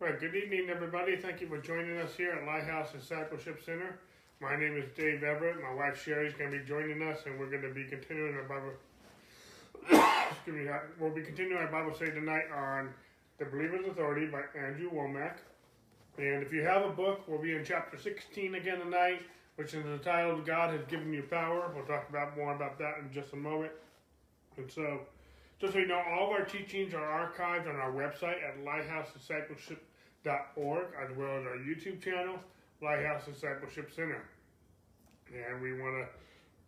Right, good evening, everybody. Thank you for joining us here at Lighthouse Discipleship Center. My name is Dave Everett. My wife Sherry is going to be joining us, and we're going to be continuing our Bible. excuse me. uh, We'll be continuing our Bible study tonight on the Believer's Authority by Andrew Wommack. And if you have a book, we'll be in chapter 16 again tonight, which is entitled "God Has Given You Power." We'll talk about more about that in just a moment. And so, just so you know, all of our teachings are archived on our website at lighthousediscipleship.org, as well as our YouTube channel, Lighthouse Discipleship Center. And we want to,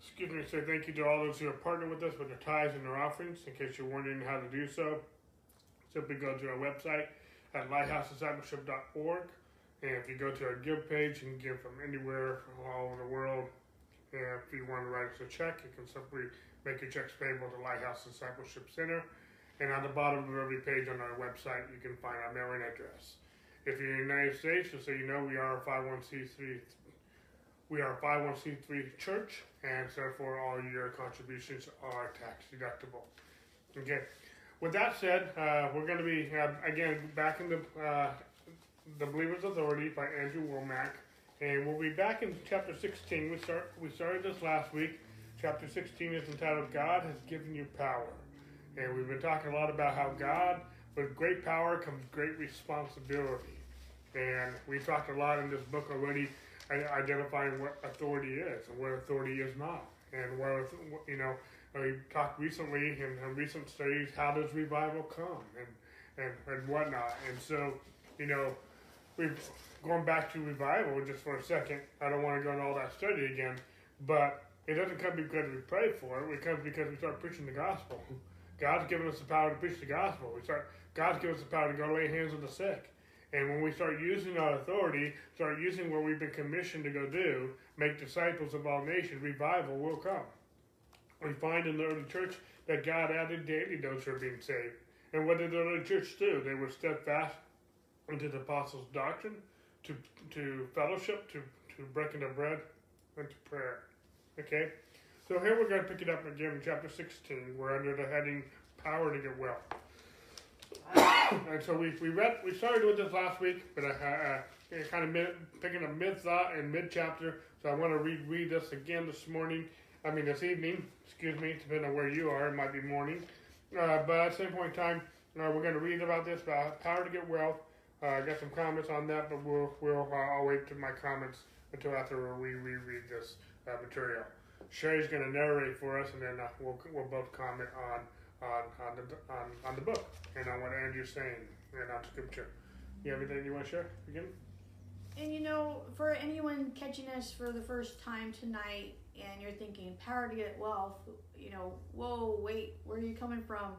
excuse me, say thank you to all those who have partnered with us with their tithes and their offerings. In case you're wondering how to do so, simply go to our website at lighthousediscipleship.org. And if you go to our give page, you can give from anywhere from all over the world. And if you want to write us a check, you can simply make your checks payable to Lighthouse Discipleship Center. And on the bottom of every page on our website, you can find our mailing address. If you're in the United States, just so you know, we are a 51c3. We are a 51c3 church, and therefore all your contributions are tax deductible. Okay. With that said, uh, we're going to be uh, again back in the uh, the Believer's Authority by Andrew Wommack, and we'll be back in chapter 16. We start we started this last week. Chapter 16 is entitled "God Has Given You Power," and we've been talking a lot about how God, with great power comes great responsibility, and we talked a lot in this book already, identifying what authority is and what authority is not, and what you know. Uh, we talked recently in, in recent studies how does revival come and and and whatnot, and so you know we've going back to revival just for a second. I don't want to go into all that study again, but it doesn't come because we pray for it. It comes because we start preaching the gospel. God's given us the power to preach the gospel. We start. God's given us the power to go lay hands on the sick. And when we start using our authority, start using what we've been commissioned to go do, make disciples of all nations, revival will come. We find in the early church that God added daily those who are being saved. And what did the early church do? They were steadfast into the apostles' doctrine, to to fellowship, to to breaking of bread, and to prayer. Okay, so here we're going to pick it up again in chapter 16. We're under the heading "Power to Get Well." and so we, we read we started with this last week, but I, uh, kind of mid, picking up mid thought and mid chapter. So I want to read read this again this morning. I mean this evening. Excuse me, depending on where you are, it might be morning. Uh, but at the same point in time, uh, we're going to read about this about power to get wealth. Uh, I got some comments on that, but we'll we'll uh, I'll wait to my comments until after we reread this uh, material. Sherry's going to narrate for us, and then uh, we'll we'll both comment on on on the on, on the book and on what Andrew's saying and on scripture. You have anything you want to share? Begin. And you know, for anyone catching us for the first time tonight and you're thinking, power to get wealth, you know, whoa, wait, where are you coming from?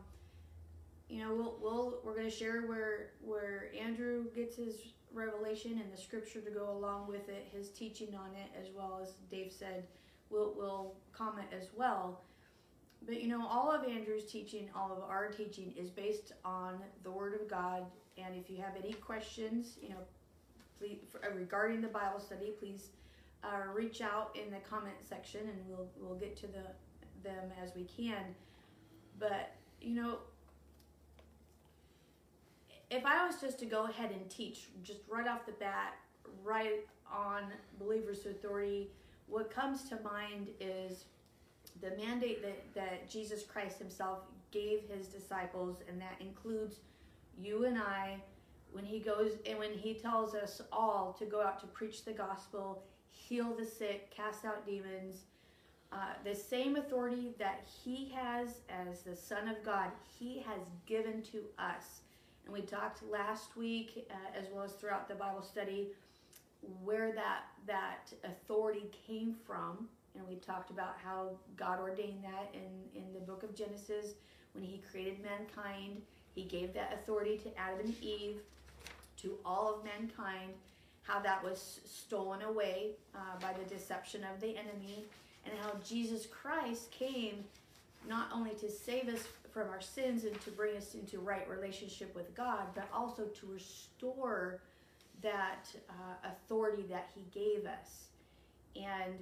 You know, we'll, we'll we're going to share where where Andrew gets his revelation and the scripture to go along with it, his teaching on it, as well as Dave said, we'll we'll comment as well. But you know, all of Andrew's teaching, all of our teaching is based on the Word of God. And if you have any questions, you know, please, uh, regarding the Bible study, please uh, reach out in the comment section, and we'll we'll get to the them as we can. But you know, if I was just to go ahead and teach, just right off the bat, right on believers' authority, what comes to mind is the mandate that, that Jesus Christ Himself gave His disciples, and that includes you and I when he goes and when he tells us all to go out to preach the gospel, heal the sick, cast out demons, uh, the same authority that he has as the Son of God, he has given to us. And we talked last week, uh, as well as throughout the Bible study, where that that authority came from. And we talked about how God ordained that in, in the book of Genesis when he created mankind. He gave that authority to Adam and Eve to all of mankind, how that was stolen away uh, by the deception of the enemy, and how Jesus Christ came not only to save us from our sins and to bring us into right relationship with God, but also to restore that uh, authority that He gave us. And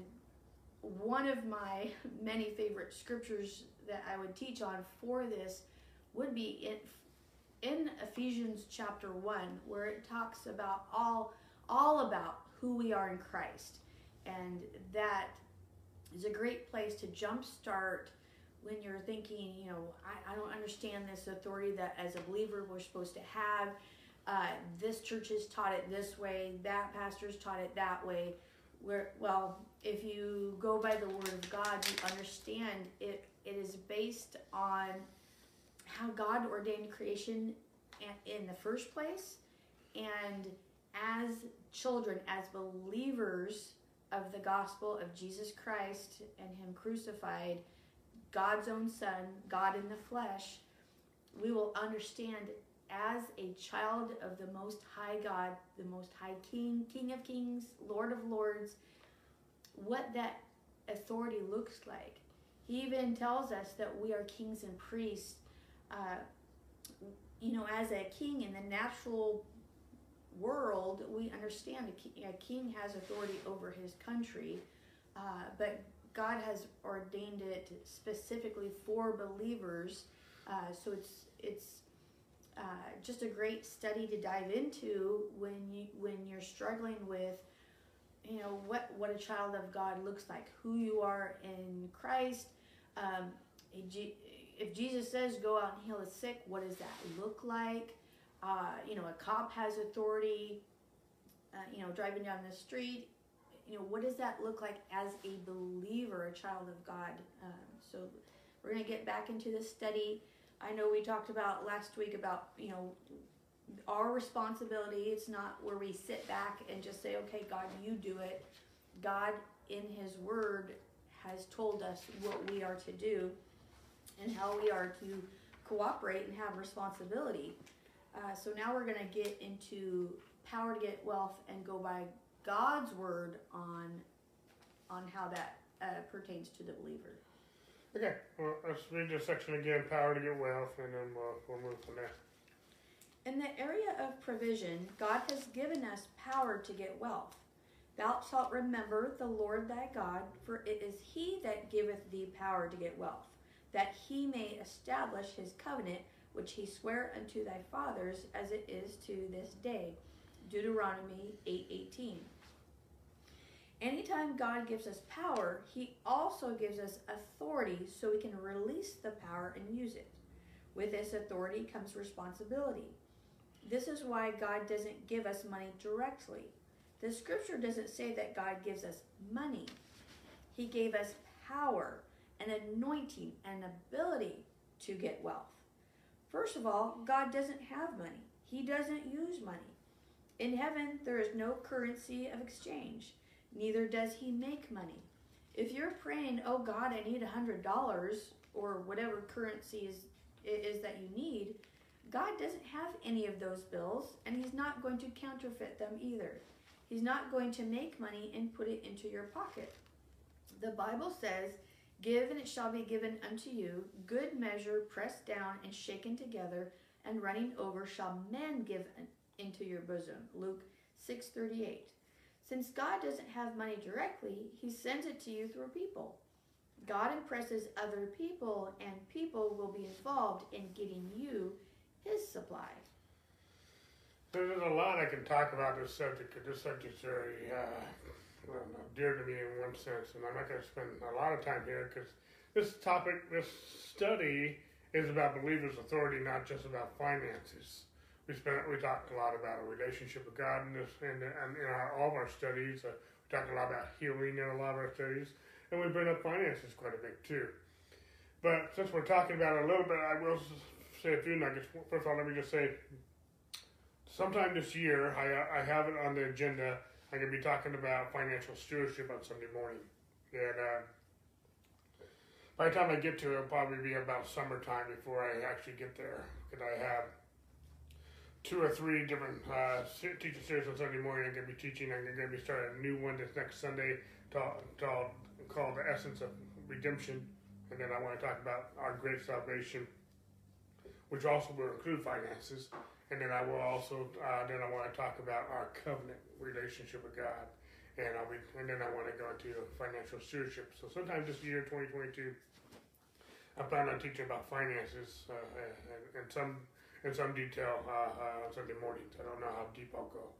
one of my many favorite scriptures that I would teach on for this would be in in Ephesians chapter 1 where it talks about all all about who we are in Christ. And that is a great place to jumpstart when you're thinking, you know, I, I don't understand this authority that as a believer we're supposed to have. Uh, this church has taught it this way, that pastor's taught it that way. Where, well, if you go by the word of God, you understand it, it is based on how God ordained creation in the first place. And as children, as believers of the gospel of Jesus Christ and Him crucified, God's own Son, God in the flesh, we will understand as a child of the Most High God, the Most High King, King of Kings, Lord of Lords, what that authority looks like. He even tells us that we are kings and priests. Uh, you know, as a king in the natural world, we understand a king, a king has authority over his country, uh, but God has ordained it specifically for believers. Uh, so it's it's uh, just a great study to dive into when you when you're struggling with you know what what a child of God looks like, who you are in Christ. Um, if Jesus says go out and heal the sick, what does that look like? Uh, you know, a cop has authority. Uh, you know, driving down the street. You know, what does that look like as a believer, a child of God? Um, so we're to get back into this study. I know we talked about last week about you know our responsibility. It's not where we sit back and just say, okay, God, you do it. God, in His Word, has told us what we are to do and how we are to cooperate and have responsibility. Uh, so now we're going to get into power to get wealth and go by God's word on on how that uh, pertains to the believer. Okay, well, let's read this section again, power to get wealth, and then we'll, we'll move from there. In the area of provision, God has given us power to get wealth. Thou shalt remember the Lord thy God, for it is he that giveth thee power to get wealth, that he may establish his covenant which he sware unto thy fathers as it is to this day. Deuteronomy 8:18. 8, Anytime God gives us power, he also gives us authority so we can release the power and use it. With this authority comes responsibility. This is why God doesn't give us money directly. The scripture doesn't say that God gives us money. He gave us power, an anointing, and ability to get wealth. First of all, God doesn't have money. He doesn't use money. In heaven, there is no currency of exchange. Neither does he make money. If you're praying, oh God, I need a hundred dollars or whatever currency is, is that you need, God doesn't have any of those bills and he's not going to counterfeit them either. He's not going to make money and put it into your pocket. The Bible says Give, and it shall be given unto you. Good measure, pressed down and shaken together, and running over, shall men give into your bosom. Luke 6:38. Since God doesn't have money directly, he sends it to you through people. God impresses other people, and people will be involved in getting you his supply. There's a lot I can talk about this subject because this subject's very uh, well, dear to me in one sense, and I'm not going to spend a lot of time here because this topic, this study, is about believers' authority, not just about finances. We spent we talked a lot about a relationship with God in this, and, in our, all of our studies. Uh, we talked a lot about healing in a lot of our studies, and we bring up finances quite a bit too. But since we're talking about it a little bit, I will say a few nuggets. First of all, let me just say, sometime this year, I, I have it on the agenda I'm going to be talking about financial stewardship on Sunday morning. And uh, by the time I get to it, it'll probably be about summertime before I actually get there. Because I have two or three different uh, teaching series on Sunday morning. I'm going to be teaching. I'm going to be starting a new one this next Sunday called, called The Essence of Redemption. And then I want to talk about our great salvation, which also will include finances. And then I will also, uh, then I want to talk about our covenant relationship with God. And I'll be, and then I want to go into financial stewardship. So sometime this year, 2022, I plan on teaching about finances, uh, and, and some, in some detail uh, uh, on Sunday mornings. I don't know how deep I'll go.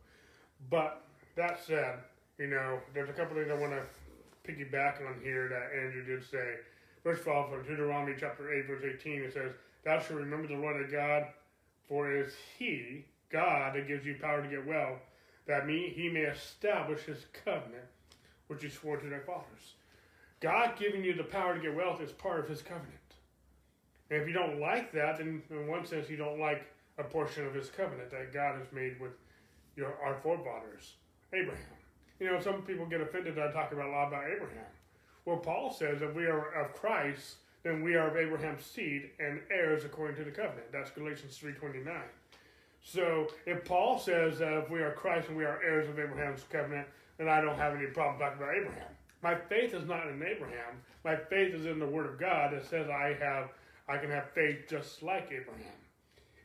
But that said, you know, there's a couple things I want to piggyback on here that Andrew did say. First of all, from Deuteronomy chapter 8, verse 18, it says, Thou shalt remember the Lord thy God, for it is He, God, that gives you power to get well, that He may establish His covenant, which He swore to thy fathers. God giving you the power to get wealth is part of His covenant. And if you don't like that, then in one sense, you don't like a portion of His covenant that God has made with your, our forefathers, Abraham. You know, some people get offended that I talk about a lot about Abraham. Well, Paul says if we are of Christ, then we are of Abraham's seed and heirs according to the covenant. That's Galatians three twenty nine. So if Paul says that if we are Christ and we are heirs of Abraham's covenant, then I don't have any problem talking about Abraham. My faith is not in Abraham. My faith is in the Word of God that says I have I can have faith just like Abraham.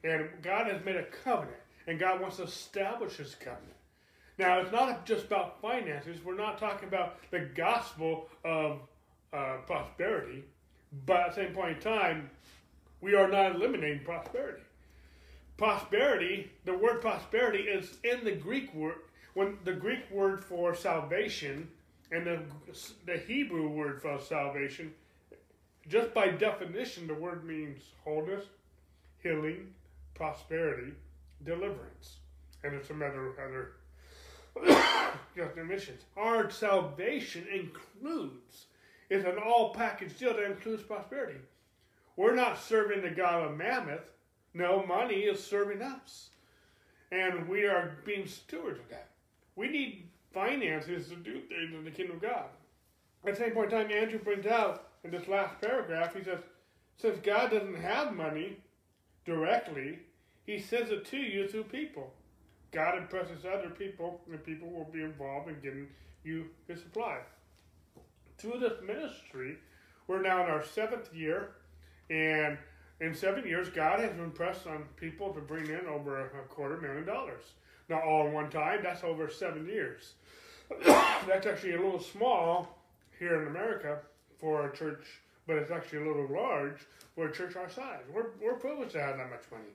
And God has made a covenant, and God wants to establish His covenant. Now, it's not just about finances. We're not talking about the gospel of uh, prosperity, but at the same point in time, we are not eliminating prosperity. Prosperity, the word prosperity is in the Greek word, when the Greek word for salvation and the, the Hebrew word for salvation, just by definition, the word means wholeness, healing, prosperity, deliverance. And it's a matter of other definitions. Our salvation includes, it's an all package deal that includes prosperity. We're not serving the God of Mammon. No, money is serving us. And we are being stewards of that. We need finances to do things in the kingdom of God. At the same point in time, Andrew brings out in this last paragraph, he says, since God doesn't have money directly, he sends it to you through people. God impresses other people, and people will be involved in getting you his supply. Through this ministry, we're now in our seventh year, and in seven years, God has impressed on people to bring in over a quarter million dollars. Not all in one time, that's over seven years. that's actually a little small here in America for a church, but it's actually a little large for a church our size. We're, we're privileged to have that much money.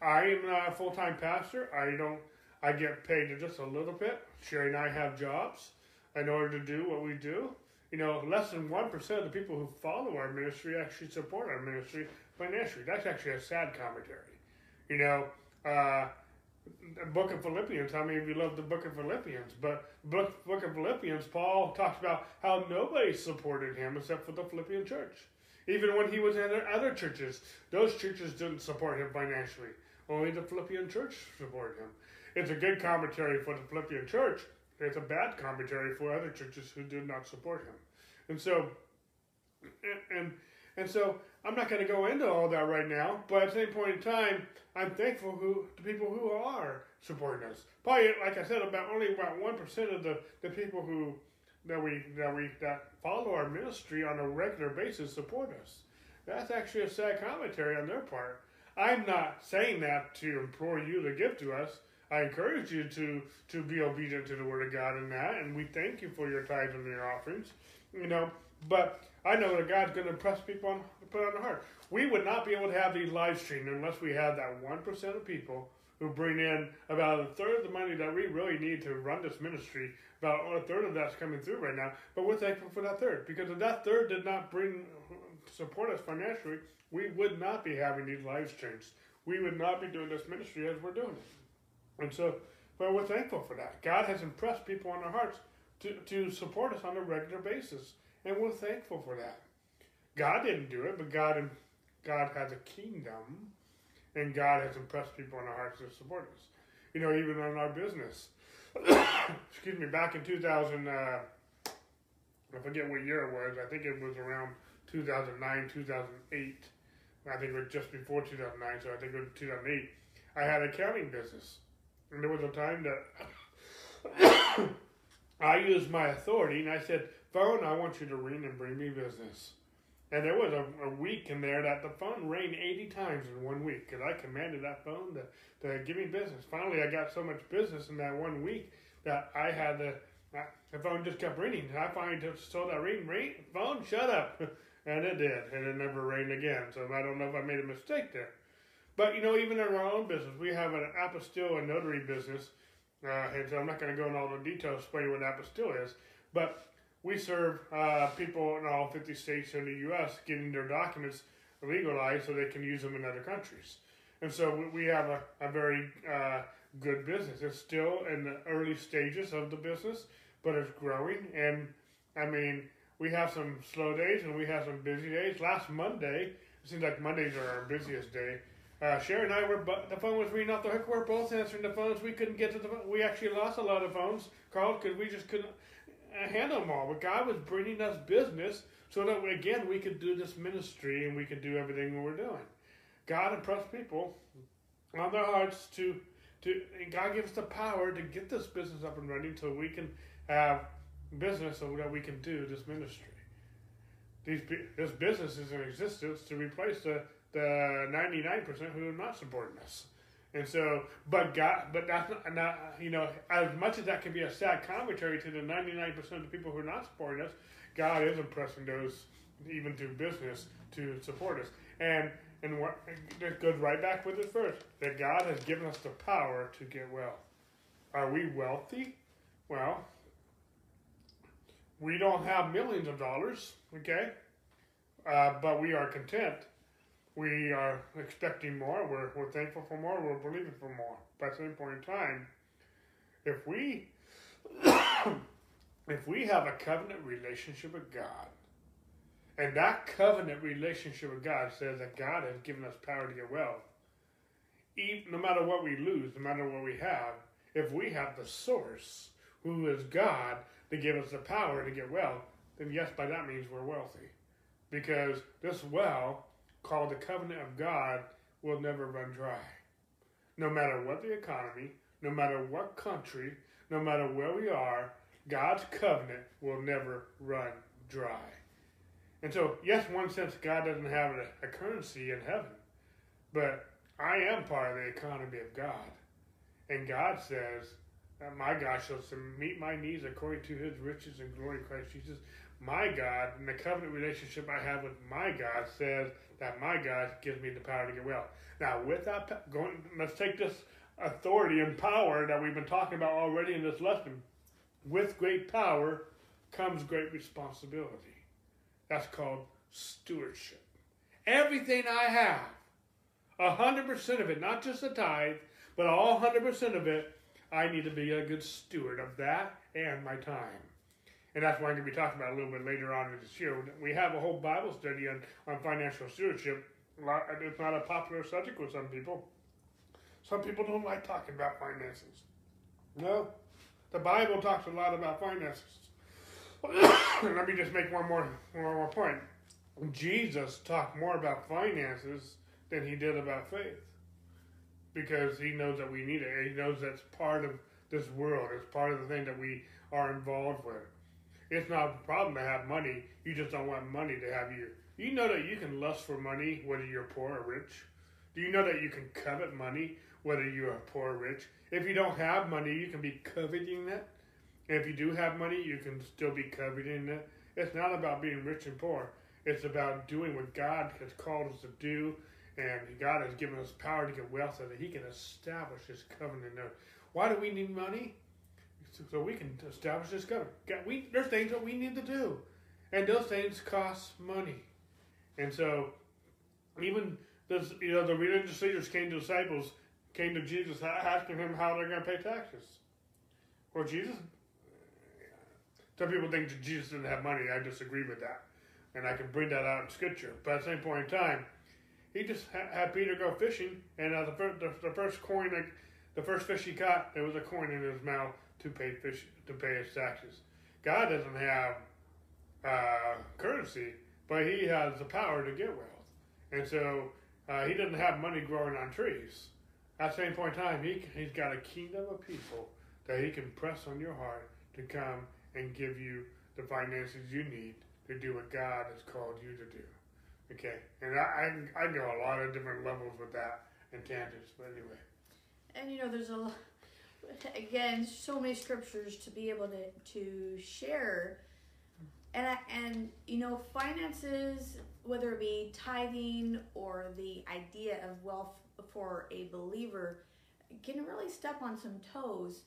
I am a full time pastor. I don't I get paid just a little bit. Sherry and I have jobs in order to do what we do. You know, less than 1% of the people who follow our ministry actually support our ministry financially. That's actually a sad commentary. You know, uh, the book of Philippians, how many of you love the book of Philippians? But book, book of Philippians, Paul talks about how nobody supported him except for the Philippian church. Even when he was in other churches, those churches didn't support him financially. Only the Philippian church supported him. It's a good commentary for the Philippian church. It's a bad commentary for other churches who did not support him. And so, and, and, and so I'm not going to go into all that right now, but at the same point in time, I'm thankful who to people who are supporting us. Probably, like I said, about only about one percent of the, the people who that we that we that follow our ministry on a regular basis support us. That's actually a sad commentary on their part. I'm not saying that to implore you to give to us. I encourage you to to be obedient to the word of God in that, and we thank you for your tithes and your offerings. You know, but I know that God's going to impress people on put on the heart. We would not be able to have these live streams unless we had that one percent of people who bring in about a third of the money that we really need to run this ministry. About a third of that's coming through right now, but we're thankful for that third because if that third did not bring support us financially, we would not be having these live streams. We would not be doing this ministry as we're doing it. And so, but we're thankful for that. God has impressed people on our hearts to, to support us on a regular basis, and we're thankful for that. God didn't do it, but God, God has a kingdom, and God has impressed people on our hearts to support us. You know, even on our business. Excuse me, back in 2000, uh, I forget what year it was. I think it was around 2009, 2008. I think it was just before 2009, so I think it was 2008. I had a accounting business and there was a time that I used my authority and I said, Phone, I want you to ring and bring me business. And there was a, a week in there that the phone rang 80 times in one week because I commanded that phone to, to give me business. Finally, I got so much business in that one week that I had the, the phone just kept ringing. I finally just told that ring, ring, phone, shut up. and it did. And it never rang again. So I don't know if I made a mistake there. But you know, even in our own business, we have an apostille and notary business, uh, and so I'm not going to go into all the details explaining what apostille is, but we serve uh, people in all 50 states in the U.S. getting their documents legalized so they can use them in other countries. And so we- we have a, a very uh, good business. It's still in the early stages of the business, but it's growing. And I mean, we have some slow days and we have some busy days. Last Monday, it seems like Mondays are our busiest day. Uh, Sherry and I were, the phone was ringing off the hook. We're both answering the phones. We couldn't get to the phone. We actually lost a lot of phones, Carl, because we just couldn't uh, handle them all. But God was bringing us business so that, again, we could do this ministry and we could do everything we're doing. God impressed people on their hearts to, to and God gives us the power to get this business up and running so we can have business so that we can do this ministry. These, this business is in existence to replace the, the 99% who are not supporting us. And so, but God, but that's not, not, you know, as much as that can be a sad commentary to the 99% of the people who are not supporting us, God is impressing those, even through business, to support us. And and what it goes right back with it first that God has given us the power to get well. Are we wealthy? Well, we don't have millions of dollars, okay? Uh, but we are content. We are expecting more. We're, we're thankful for more. We're believing for more. But at the same point in time, if we if we have a covenant relationship with God, and that covenant relationship with God says that God has given us power to get well. Even, no matter what we lose, no matter what we have, if we have the source, who is God, to give us the power to get well, then yes, by that means we're wealthy. Because this well, called the covenant of God, will never run dry. No matter what the economy, no matter what country, no matter where we are, God's covenant will never run dry. And so, yes, one sense, God doesn't have a, a currency in heaven, but I am part of the economy of God. And God says, my God shall meet my needs according to his riches and glory in Christ Jesus. My God, and the covenant relationship I have with my God says that my God gives me the power to get well. Now, with that, going, let's take this authority and power that we've been talking about already in this lesson. With great power comes great responsibility. That's called stewardship. Everything I have, a hundred percent of it, not just the tithe, but all hundred percent of it, I need to be a good steward of that and my time. And that's what I'm going to be talking about a little bit later on in this year. We have a whole Bible study on, on financial stewardship. It's not a popular subject with some people. Some people don't like talking about finances. No, the Bible talks a lot about finances. Let me just make one more one more point. Jesus talked more about finances than he did about faith, because he knows that we need it. He knows that's part of this world. It's part of the thing that we are involved with. It's not a problem to have money. You just don't want money to have you. You know that you can lust for money whether you're poor or rich. Do you know that you can covet money whether you are poor or rich? If you don't have money, you can be coveting it. If you do have money, you can still be coveting it. It's not about being rich and poor. It's about doing what God has called us to do, and God has given us power to get wealth so that He can establish His covenant. Why do we need money? So- we can establish this government. We, there's things that we need to do, and those things cost money. And so, even this, you know, the religious leaders came to disciples, came to Jesus, asking him how they're going to pay taxes. Well, Jesus some people think Jesus didn't have money. I disagree with that. And I can bring that out in Scripture. But at the same point in time, he just had Peter go fishing, and uh, the, first, the, the first coin, like, the first fish he caught, there was a coin in his mouth to pay fish to pay his taxes. God doesn't have uh, currency, but he has the power to get wealth. And so uh, he doesn't have money growing on trees. At the same point in time, he, he's got a kingdom of people that he can press on your heart to come and give you the finances you need to do what God has called you to do. Okay, and I I, I go a lot of different levels with that and tangents, but anyway. And you know, there's a lot, again, so many scriptures to be able to to share, and I, and you know, finances, whether it be tithing or the idea of wealth for a believer can really step on some toes.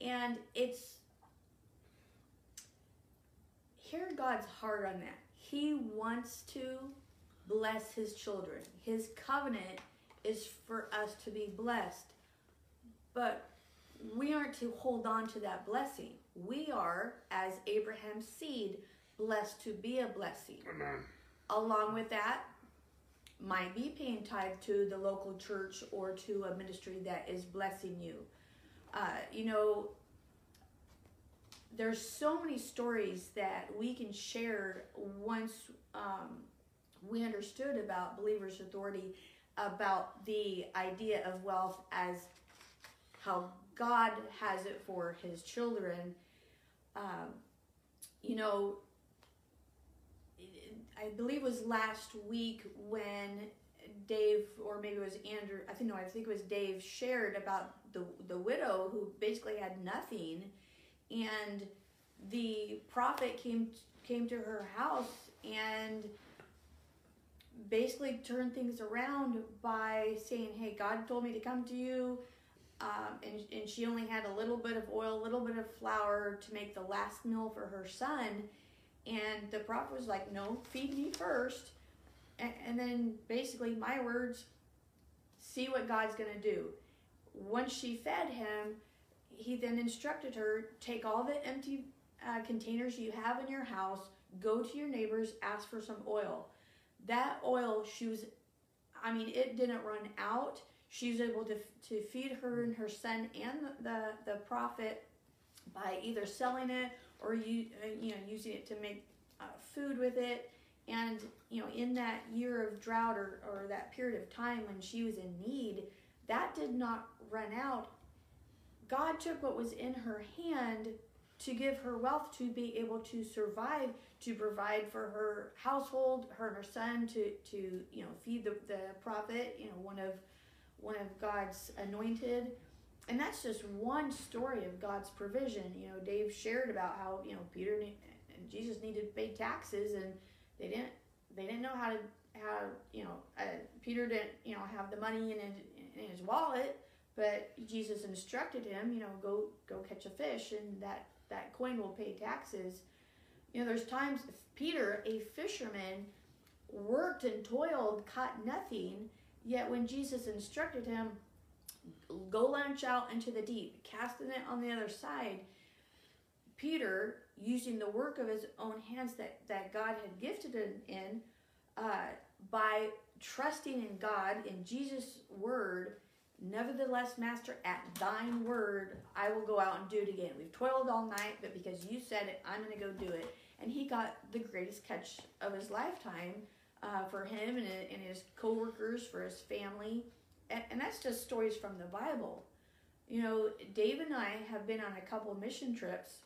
And it's hear God's heart on that. He wants to bless his children. His covenant is for us to be blessed. But we aren't to hold on to that blessing. We are, as Abraham's seed, blessed to be a blessing. Amen. Along with that, might be paying tithe to the local church or to a ministry that is blessing you. Uh, you know, there's so many stories that we can share once um, we understood about believers' authority, about the idea of wealth as how God has it for His children. Um, you know, I believe it was last week when Dave, or maybe it was Andrew. I think no, I think it was Dave shared about the the widow who basically had nothing, and the prophet came came to her house and basically turned things around by saying, "Hey, God told me to come to you." Um, and, and she only had a little bit of oil, a little bit of flour to make the last meal for her son and the prophet was like, No, feed me first. And, and then basically, my words, see what God's going to do. Once she fed him, he then instructed her take all the empty uh, containers you have in your house, go to your neighbors, ask for some oil. That oil, she was, I mean, it didn't run out. She was able to, to feed her and her son and the, the, prophet by either selling it or you uh, you know using it to make uh, food with it. And you know in that year of drought or, or that period of time when she was in need that did not run out. God took what was in her hand to give her wealth to be able to survive to provide for her household her and her son to to you know feed the, the prophet you know one of one of god's anointed and that's just one story of God's provision. You know, Dave shared about how you know Peter and Jesus needed to pay taxes, and they didn't. They didn't know how to how you know uh, Peter didn't you know have the money in in his wallet, but Jesus instructed him. You know, go go catch a fish, and that that coin will pay taxes. You know, there's times Peter, a fisherman, worked and toiled, caught nothing. Yet when Jesus instructed him, go launch out into the deep, casting it on the other side. Peter, using the work of his own hands that, that God had gifted him in, uh, by trusting in God, in Jesus' word, nevertheless, Master, at thine word, I will go out and do it again. We've toiled all night, but because you said it, I'm going to go do it. And he got the greatest catch of his lifetime uh, for him and, and his co workers, for his family and, and that's just stories from the Bible. You know, Dave and I have been on a couple mission trips,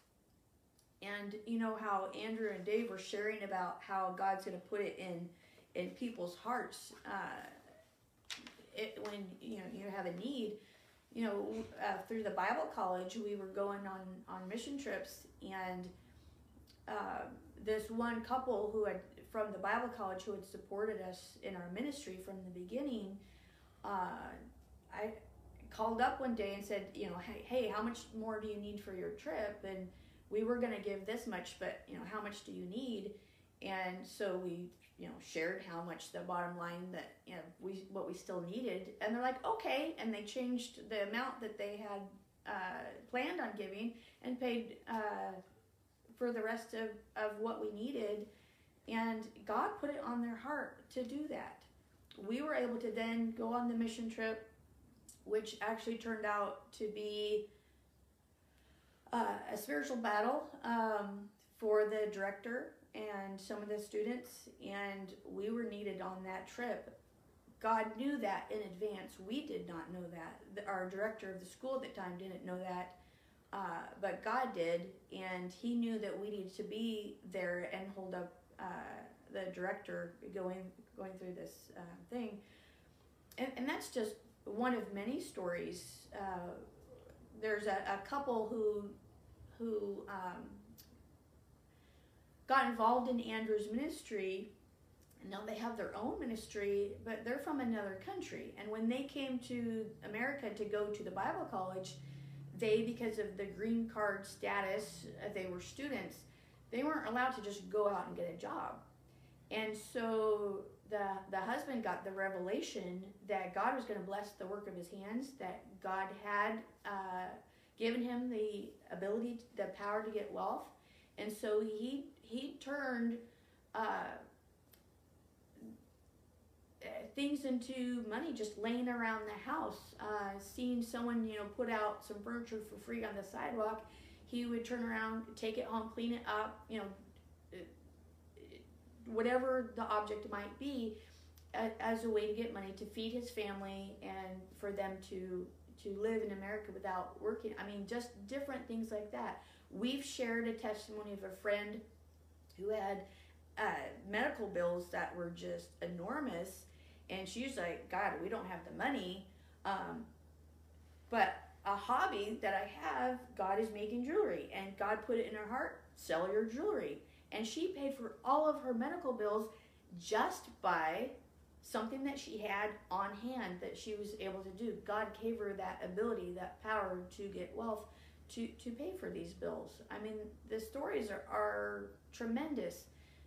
and you know how Andrew and Dave were sharing about how God's going to put it in in people's hearts. Uh, it, when you know you have a need, you know, uh, through the Bible college, we were going on on mission trips, and uh, this one couple who had from the Bible college who had supported us in our ministry from the beginning uh, I called up one day and said, you know, hey, hey, how much more do you need for your trip? And we were going to give this much, but you know, how much do you need? And so we, you know, shared how much the bottom line that you know we what we still needed, and they're like, okay, and they changed the amount that they had uh, planned on giving and paid uh, for the rest of of what we needed, and God put it on their heart to do that we were able to then go on the mission trip, which actually turned out to be uh, a spiritual battle um, for the director and some of the students, and we were needed on that trip. God knew that in advance. We did not know that. Our director of the school at the time didn't know that, uh, but God did, and He knew that we needed to be there and hold up uh, the director going going through this uh, thing, and and that's just one of many stories. Uh, there's a, a couple who who um, got involved in Andrew's ministry now they have their own ministry, but they're from another country. And when they came to America to go to the Bible college, they, because of the green card status, uh, they were students, they weren't allowed to just go out and get a job. And so the, the husband got the revelation that God was going to bless the work of his hands, that God had uh, given him the ability, the power to get wealth. And so he, he turned. Uh, things into money just laying around the house. Uh, seeing someone, you know, put out some furniture for free on the sidewalk, he would turn around, take it home, clean it up, you know, whatever the object might be, as a way to get money to feed his family and for them to to live in America without working. I mean, just different things like that. We've shared a testimony of a friend who had uh, medical bills that were just enormous and she's like, God, we don't have the money. Um, but a hobby that I have, God is making jewelry, and God put it in her heart, sell your jewelry. And she paid for all of her medical bills just by something that she had on hand that she was able to do. God gave her that ability, that power to get wealth to, to pay for these bills. I mean, the stories are, are tremendous.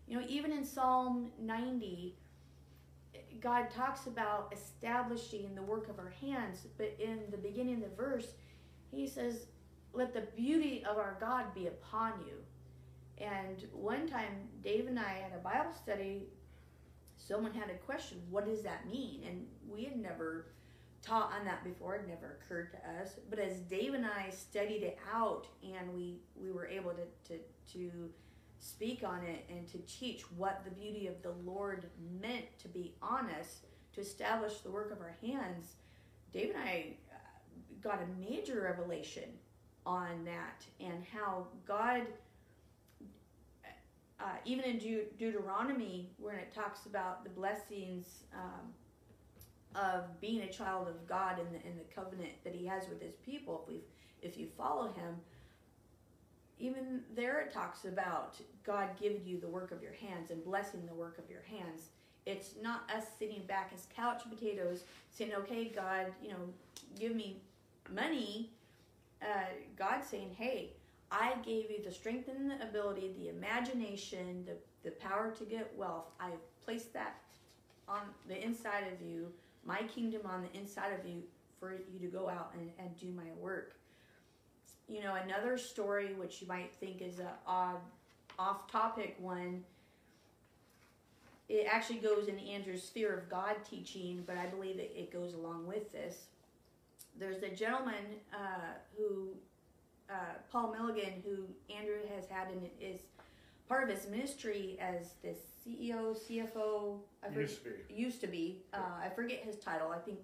You know, even in Psalm 90, God talks about establishing the work of our hands, but in the beginning of the verse, he says, Let the beauty of our God be upon you. And one time, Dave and I had a Bible study. Someone had a question, What does that mean? And we had never taught on that before, it never occurred to us. But as Dave and I studied it out and we, we were able to, to, to speak on it and to teach what the beauty of the Lord meant to be honest, to establish the work of our hands, Dave and I uh, got a major revelation on that and how God, uh, even in De- Deuteronomy, when it talks about the blessings um, of being a child of God and the, in the covenant that He has with His people, if we if you follow Him, even there it talks about God giving you the work of your hands and blessing the work of your hands. It's not us sitting back as couch potatoes saying, okay, God, you know, give me money. Uh, God's saying, hey, I gave you the strength and the ability, the imagination, the, the power to get wealth. I've placed that on the inside of you, my kingdom on the inside of you, for you to go out and, and do my work you know, another story which you might think is a odd, off-topic one. It actually goes in Andrew's fear of God teaching, but I believe it, it goes along with this. There's a gentleman uh, who, uh, Paul Milligan, who Andrew has had and is part of his ministry as the CEO, CFO. I forget, used to be. Used to be. Uh, I forget his title. I think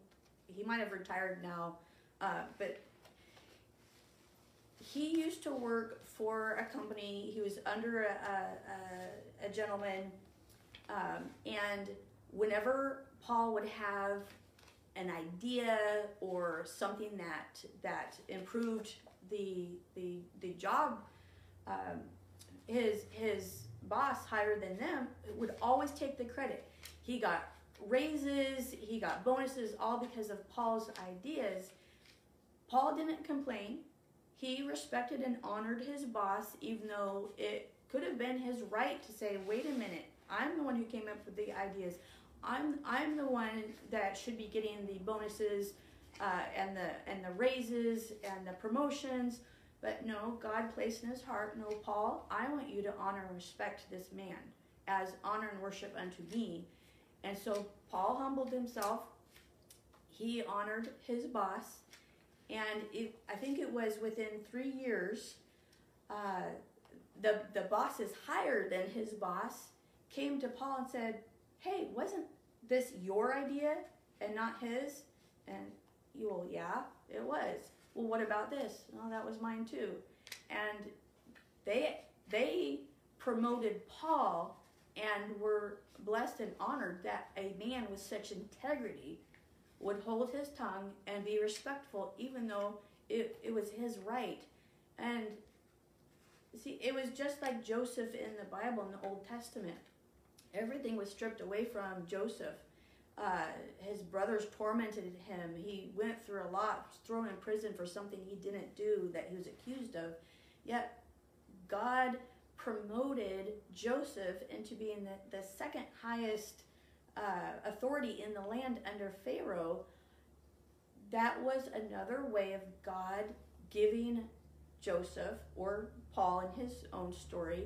he might have retired now, uh, but he used to work for a company. He was under a, a, a gentleman, um, and whenever Paul would have an idea or something that that improved the the the job, um, his his boss higher than them would always take the credit. He got raises, he got bonuses, all because of Paul's ideas. Paul didn't complain he respected and honored his boss, even though it could have been his right to say, wait a minute, I'm the one who came up with the ideas. I'm, I'm the one that should be getting the bonuses uh, and, the, and the raises and the promotions. But no, God placed in his heart, no, Paul, I want you to honor and respect this man as honor and worship unto me. And so Paul humbled himself. He honored his boss and it, I think it was within three years, uh, the the boss is higher than his boss came to Paul and said, "Hey, wasn't this your idea and not his?" And you, well, yeah, it was. Well, what about this? Oh, that was mine too. And they they promoted Paul and were blessed and honored that a man with such integrity would hold his tongue and be respectful, even though it, it was his right. And see, it was just like Joseph in the Bible in the Old Testament. Everything was stripped away from Joseph. Uh, his brothers tormented him. He went through a lot, was thrown in prison for something he didn't do that he was accused of. Yet God promoted Joseph into being the, the second highest uh, authority in the land under Pharaoh. That was another way of God giving Joseph or Paul in his own story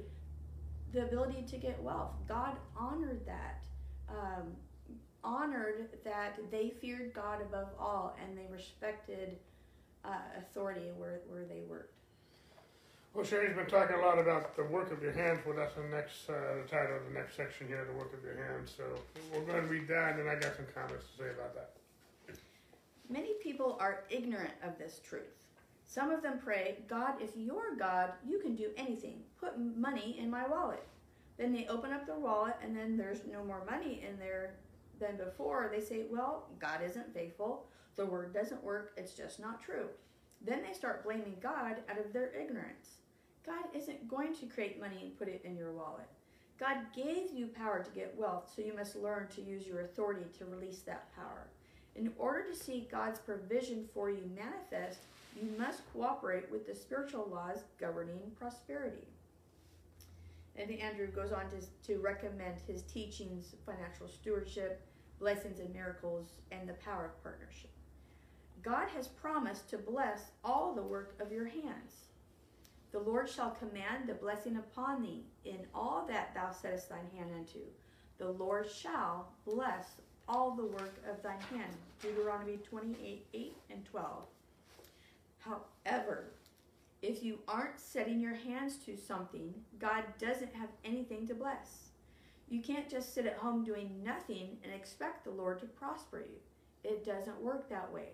the ability to get wealth. God honored that. Um, honored that they feared God above all and they respected uh, authority where, where they worked. Well, Sherry's been talking a lot about the work of your hands. Well, that's the next uh, the title of the next section here, the work of your hands. So we're going to read that, and then I got some comments to say about that. Many people are ignorant of this truth. Some of them pray, God, if you're God, you can do anything. Put money in my wallet. Then they open up their wallet, and then there's no more money in there than before. They say, Well, God isn't faithful. The word doesn't work. It's just not true. Then they start blaming God out of their ignorance. God isn't going to create money and put it in your wallet. God gave you power to get wealth, so you must learn to use your authority to release that power. In order to see God's provision for you manifest, you must cooperate with the spiritual laws governing prosperity. And Andrew goes on to, to recommend his teachings, financial stewardship, blessings and miracles, and the power of partnership. God has promised to bless all the work of your hands. The Lord shall command the blessing upon thee in all that thou settest thine hand unto. The Lord shall bless all the work of thine hand. Deuteronomy 28 8 and 12. However, if you aren't setting your hands to something, God doesn't have anything to bless. You can't just sit at home doing nothing and expect the Lord to prosper you. It doesn't work that way.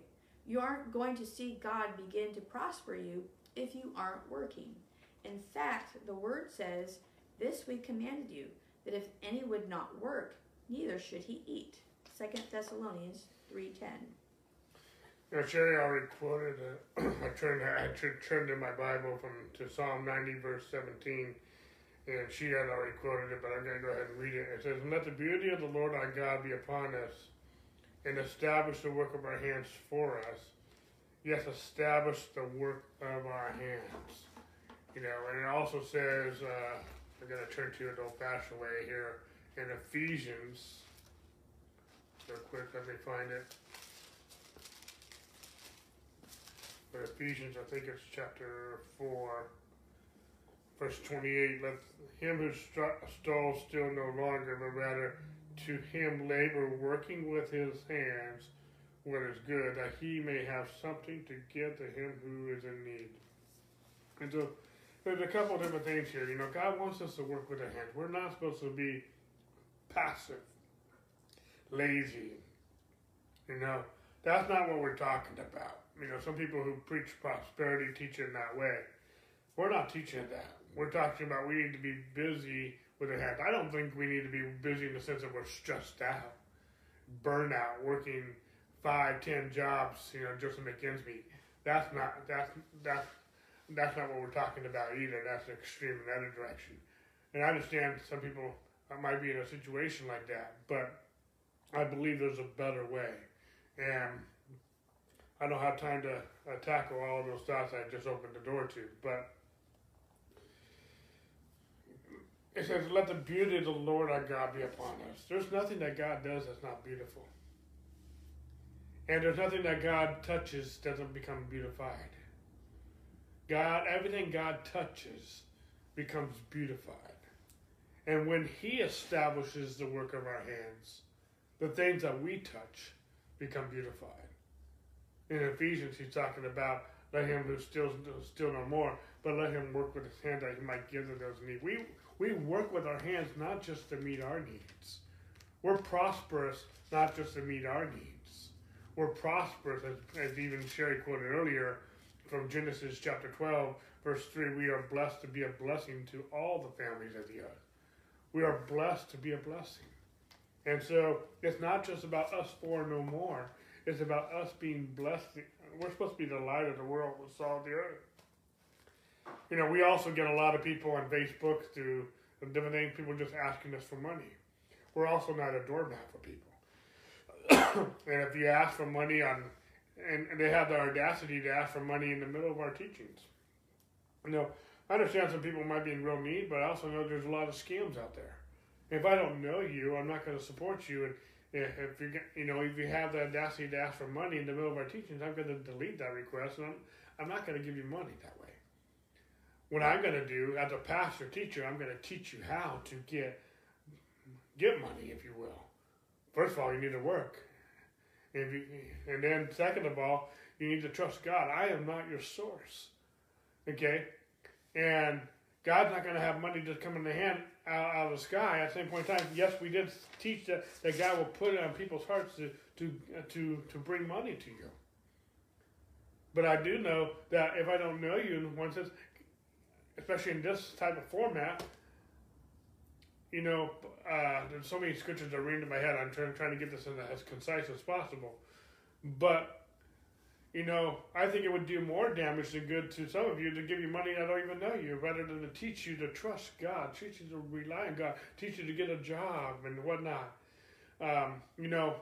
You aren't going to see God begin to prosper you if you aren't working. In fact, the word says, This we commanded you, that if any would not work, neither should he eat. 2 Thessalonians 3.10 you know, Sherry already quoted. Uh, I turned I turned in my Bible from to Psalm 90 verse 17, and she had already quoted it, but I'm going to go ahead and read it. It says, "Let the beauty of the Lord our God be upon us, and establish the work of our hands for us. Yes, establish the work of our hands." You know, and it also says, uh, "I'm going to turn to it old-fashioned way here in Ephesians." Real quick, let me find it. But Ephesians, I think it's chapter 4, verse 28. Let him who stalls still no longer, but rather to him labor, working with his hands what is good, that he may have something to give to him who is in need. And so there's a couple different things here. You know, God wants us to work with our hands. We're not supposed to be passive, lazy. You know, that's not what we're talking about you know, some people who preach prosperity teach it in that way. We're not teaching that. We're talking about we need to be busy with our hands. I don't think we need to be busy in the sense that we're stressed out, burnout, working five, ten jobs, you know, just to make ends meet. That's not that's that's that's not what we're talking about either. That's an extreme in that direction. And I understand some people might be in a situation like that, but I believe there's a better way. And I don't have time to uh, tackle all of those thoughts I just opened the door to, but it says, Let the beauty of the Lord our God be upon us. There's nothing that God does that's not beautiful. And there's nothing that God touches doesn't become beautified. God, everything God touches becomes beautified. And when He establishes the work of our hands, the things that we touch become beautified in Ephesians, he's talking about let him who still still no more, but let him work with his hand that he might give to those needs. We we work with our hands not just to meet our needs. We're prosperous not just to meet our needs. We're prosperous, as, as even Sherry quoted earlier from Genesis chapter 12, verse 3. We are blessed to be a blessing to all the families of the earth. We are blessed to be a blessing. And so it's not just about us four no more. It's about us being blessed. We're supposed to be the light of the world with salt of the earth. You know, we also get a lot of people on Facebook through different things, people just asking us for money. we're also not a doormat for people. and if you ask for money on, and, and they have the audacity to ask for money in the middle of our teachings, you know, I understand some people might be in real need, but I also know there's a lot of scams out there. If I don't know you, I'm not going to support you. And if you you know if you have the audacity to ask for money in the middle of our teachings, I'm going to delete that request, and I'm I'm not going to give you money that way. What I'm going to do as a pastor teacher, I'm going to teach you how to get get money, if you will. First of all, you need to work, and, you, and then second of all, you need to trust God. I am not your source. Okay, and God's not going to have money just come in the hand out, out, of the sky. At the same point in time, yes, we did teach that, that God will put it on people's hearts to to to to bring money to you. But I do know that if I don't know you in one sense, especially in this type of format, you know, uh, there's so many scriptures that ring in my head. I'm trying, trying to get this in as concise as possible. But you know, I think it would do more damage than good to some of you to give you money I don't even know you, rather than to teach you to trust God, teach you to rely on God, teach you to get a job and whatnot. Um, you know,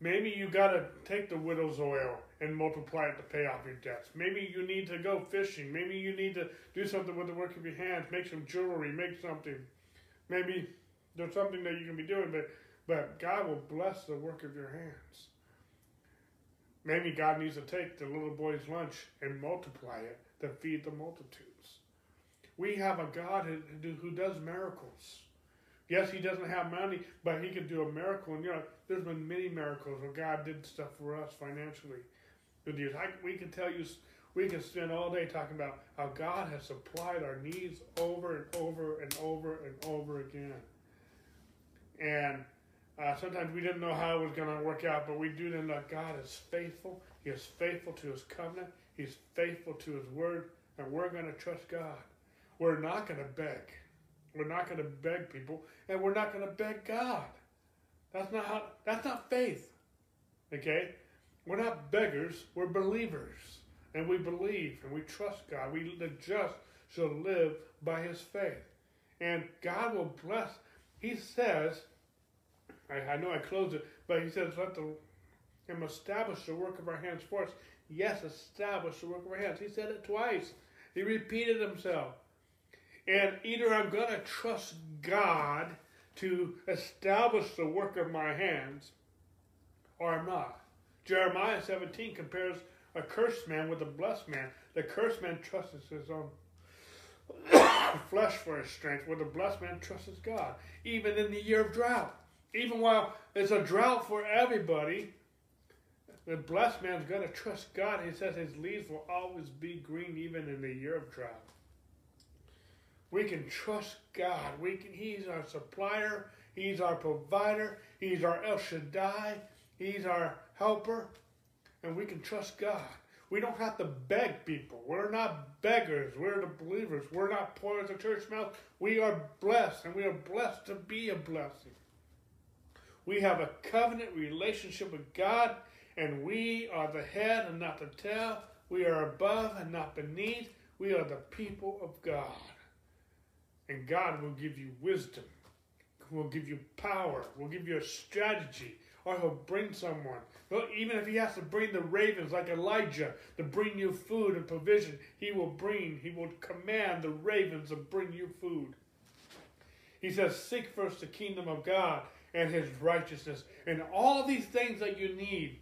maybe you got to take the widow's oil and multiply it to pay off your debts. Maybe you need to go fishing. Maybe you need to do something with the work of your hands, make some jewelry, make something. Maybe there's something that you can be doing, but but God will bless the work of your hands. Maybe God needs to take the little boy's lunch and multiply it to feed the multitudes. We have a God who does miracles. Yes, he doesn't have money, but he can do a miracle. And you know, there's been many miracles where God did stuff for us financially. We can tell you, we can spend all day talking about how God has supplied our needs over and over and over and over again. And uh, sometimes we didn't know how it was going to work out, but we do know that God is faithful. He is faithful to His covenant. He's faithful to His word, and we're going to trust God. We're not going to beg. We're not going to beg people, and we're not going to beg God. That's not how. That's not faith. Okay, we're not beggars. We're believers, and we believe and we trust God. We the just shall live by His faith, and God will bless. He says I, I know I closed it, but he says, let the, him establish the work of our hands for us. Yes, establish the work of our hands. He said it twice. He repeated himself. And either I'm going to trust God to establish the work of my hands, or I'm not. Jeremiah 17 compares a cursed man with a blessed man. The cursed man trusts his own flesh for his strength, where the blessed man trusts God, even in the year of drought even while it's a drought for everybody, the blessed man's going to trust God. He says his leaves will always be green even in the year of drought. We can trust God. We can, he's our supplier. He's our provider. He's our El Shaddai. He's our helper. And we can trust God. We don't have to beg people. We're not beggars. We're the believers. We're not poor as a church mouse. We are blessed, and we are blessed to be a blessing. We have a covenant relationship with God, and we are the head and not the tail. We are above and not beneath. We are the people of God. And God will give you wisdom, will give you power, will give you a strategy, or He'll bring someone. Even if He has to bring the ravens like Elijah to bring you food and provision, He will bring, He will command the ravens to bring you food. He says, Seek first the kingdom of God and his righteousness. And all these things that you need,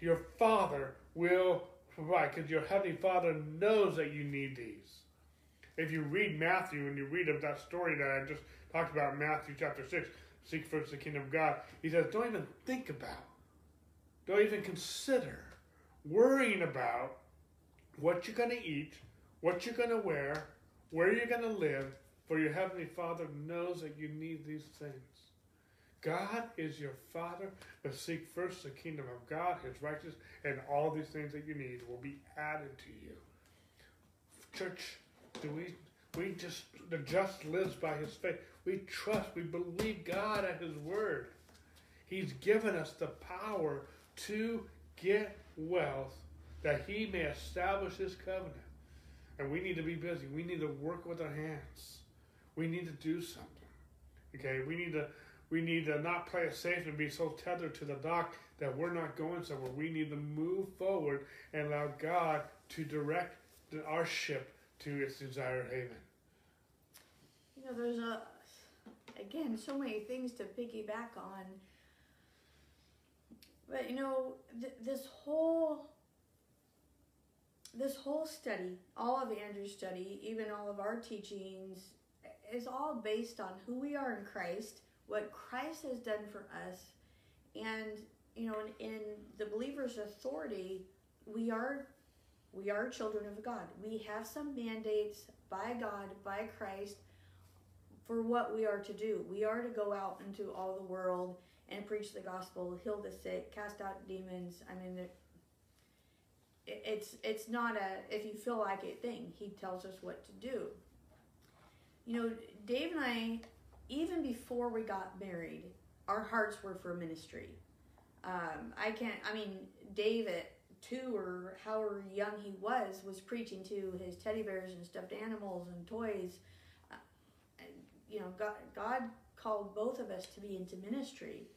your Father will provide because your Heavenly Father knows that you need these. If you read Matthew and you read of that story that I just talked about, in Matthew chapter 6, seek first the kingdom of God, he says, don't even think about, don't even consider worrying about what you're going to eat, what you're going to wear, where you're going to live, for your Heavenly Father knows that you need these things. God is your Father, but seek first the kingdom of God, His righteousness, and all these things that you need will be added to you. Church, do we we just the just lives by his faith. We trust, we believe God at his word. He's given us the power to get wealth that he may establish his covenant. And we need to be busy. We need to work with our hands. We need to do something. Okay, we need to we need to not play it safe and be so tethered to the dock that we're not going somewhere. We need to move forward and allow God to direct our ship to its desired haven. You know, there's a again so many things to piggyback on. But you know, th- this whole this whole study, all of Andrew's study, even all of our teachings, is all based on who we are in Christ, what Christ has done for us, and you know, in, in the believer's authority, we are we are children of God. We have some mandates by God, by Christ, for what we are to do. We are to go out into all the world and preach the gospel, heal the sick, cast out demons. I mean, it's it's not a if you feel like it thing. He tells us what to do. You know, Dave and I, even before we got married, our hearts were for ministry. Um, I can't. I mean, Dave at two or however young he was was preaching to his teddy bears and stuffed animals and toys. You know, God, God called both of us to be into ministry.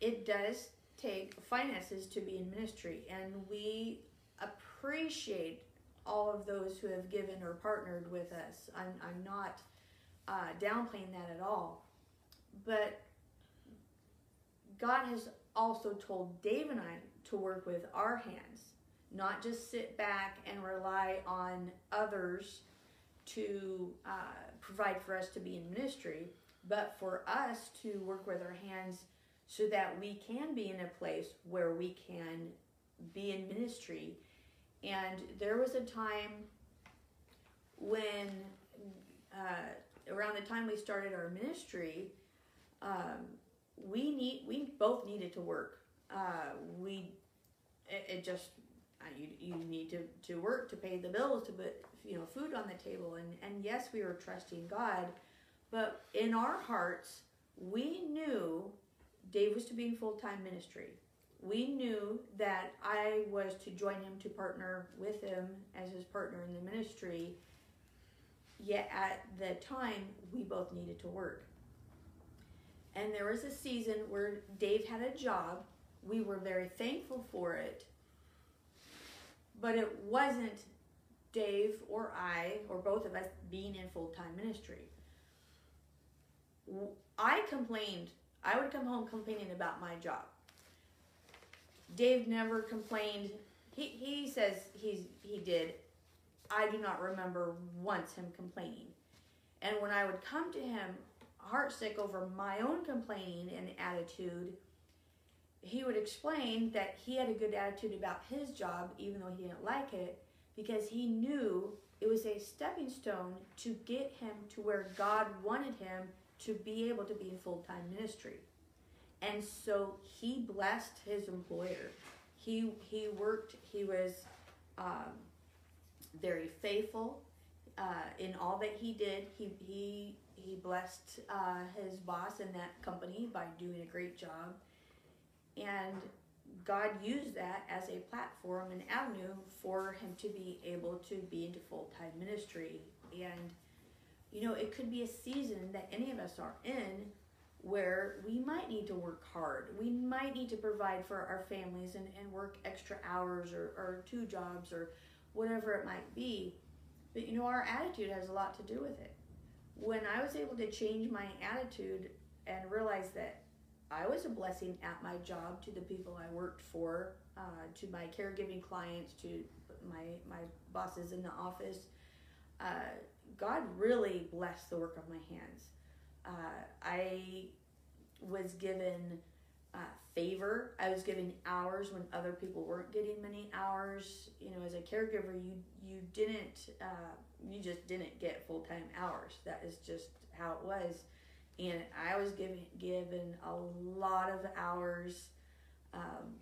It does take finances to be in ministry, and we appreciate all of those who have given or partnered with us. I'm, I'm not uh, downplaying that at all. But God has also told Dave and I to work with our hands, not just sit back and rely on others to uh, provide for us to be in ministry, but for us to work with our hands so that we can be in a place where we can be in ministry. And there was a time when, uh, around the time we started our ministry, um, we need we both needed to work. Uh, we it, it just uh, you, you need to, to work to pay the bills to put you know food on the table and and yes we were trusting God, but in our hearts we knew Dave was to be in full time ministry. We knew that I was to join him to partner with him as his partner in the ministry. Yet at the time, we both needed to work. And there was a season where Dave had a job. We were very thankful for it. But it wasn't Dave or I, or both of us, being in full time ministry. I complained I would come home complaining about my job. Dave never complained. He, he says he's he did. I do not remember once him complaining. And when I would come to him heartsick over my own complaining and attitude, he would explain that he had a good attitude about his job, even though he didn't like it, because he knew it was a stepping stone to get him to where God wanted him to be able to be in full time ministry. And so he blessed his employer. He he worked. He was um, very faithful uh, in all that he did. He he he blessed uh, his boss in that company by doing a great job, and God used that as a platform, an avenue for him to be able to be into full time ministry. And you know, it could be a season that any of us are in where we might need to work hard. We might need to provide for our families and, and work extra hours or, or two jobs or whatever it might be. But you know, our attitude has a lot to do with it. When I was able to change my attitude and realize that I was a blessing at my job to the people I worked for, uh, to my caregiving clients, to my my bosses in the office, uh, God really blessed the work of my hands. Uh, I was given uh, favor. I was given hours when other people weren't getting many hours. You know, as a caregiver, you you didn't uh, you just didn't get full time hours. That is just how it was. And I was given given a lot of hours. Um,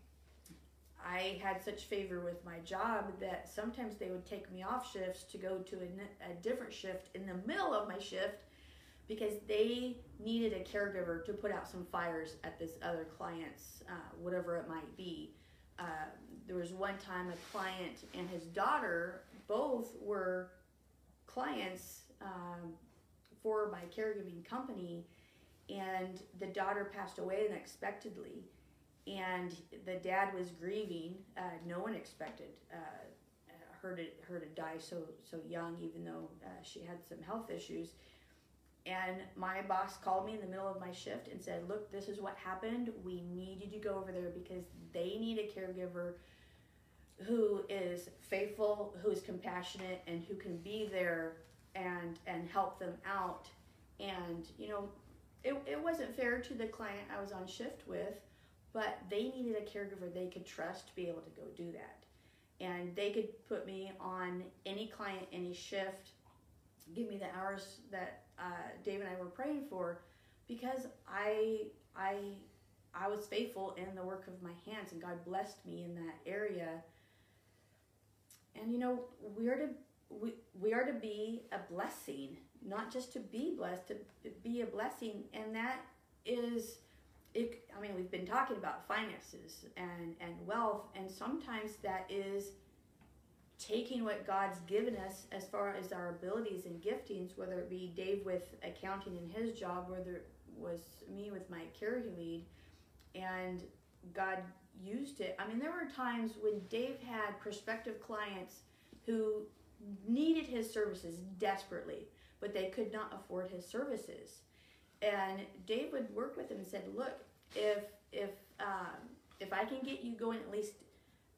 I had such favor with my job that sometimes they would take me off shifts to go to a, a different shift in the middle of my shift because they needed a caregiver to put out some fires at this other client's, uh, whatever it might be. Uh, there was one time a client and his daughter both were clients um, for my caregiving company, and the daughter passed away unexpectedly, and the dad was grieving. Uh, no one expected uh, her to her to die so so young, even though uh, she had some health issues. And my boss called me in the middle of my shift and said, "Look, this is what happened. We need you to go over there because they need a caregiver." who is faithful, who is compassionate, and who can be there and and help them out. And you know, it, it wasn't fair to the client I was on shift with, but they needed a caregiver they could trust to be able to go do that. And they could put me on any client, any shift, give me the hours that uh, Dave and I were praying for, because I I I was faithful in the work of my hands, and God blessed me in that area and you know, we are to we, we are to be a blessing, not just to be blessed, to be a blessing, and that is it, I mean, we've been talking about finances and, and wealth, and sometimes that is taking what God's given us as far as our abilities and giftings, whether it be Dave with accounting in his job, whether it was me with my caregiving, and God used it. I mean, there were times when Dave had prospective clients who needed his services desperately, but they could not afford his services. And Dave would work with him and said, "Look, if if um, if I can get you going at least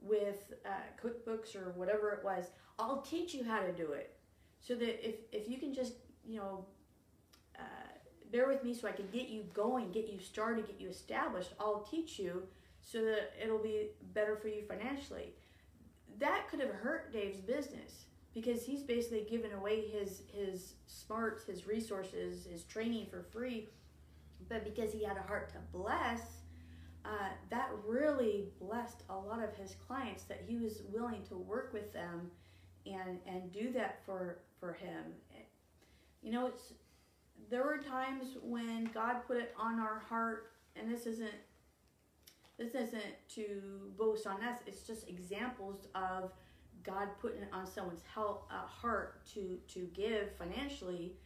with uh, QuickBooks or whatever it was, I'll teach you how to do it. So that if if you can just you know." Uh, bear with me so I can get you going, get you started, get you established. I'll teach you so that it'll be better for you financially. That could have hurt Dave's business because he's basically given away his his smarts, his resources, his training for free. But because he had a heart to bless, uh, that really blessed a lot of his clients that he was willing to work with them and and do that for for him. You know, it's there were times when God put it on our heart, and this isn't this isn't to boast on us. It's just examples of God putting it on someone's uh, heart to to give financially.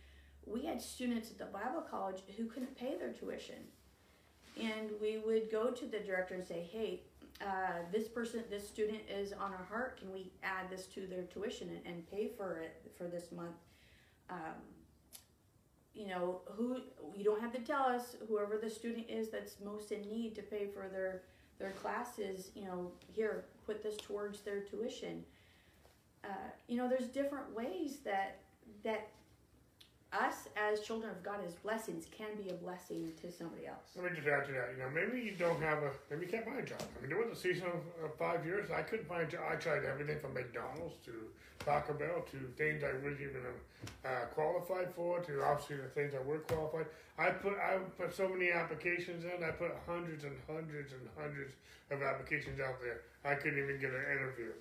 We had students at the Bible college who couldn't pay their tuition, and we would go to the director and say, "Hey, uh, this person, this student is on our heart. Can we add this to their tuition and, and pay for it for this month?" Um, you know who you don't have to tell us whoever the student is that's most in need to pay for their their classes you know here put this towards their tuition uh, you know there's different ways that that us as children of God as blessings can be a blessing to somebody else. Let me just add to that. You know, maybe you don't have a, maybe you can't find a job. I mean, there was a season of, five years I couldn't find a job. I tried everything from McDonald's to Taco Bell to things I wasn't even uh, qualified for to obviously the things I were qualified. I put I put so many applications in. I put hundreds and hundreds and hundreds of applications out there. I couldn't even get an interview.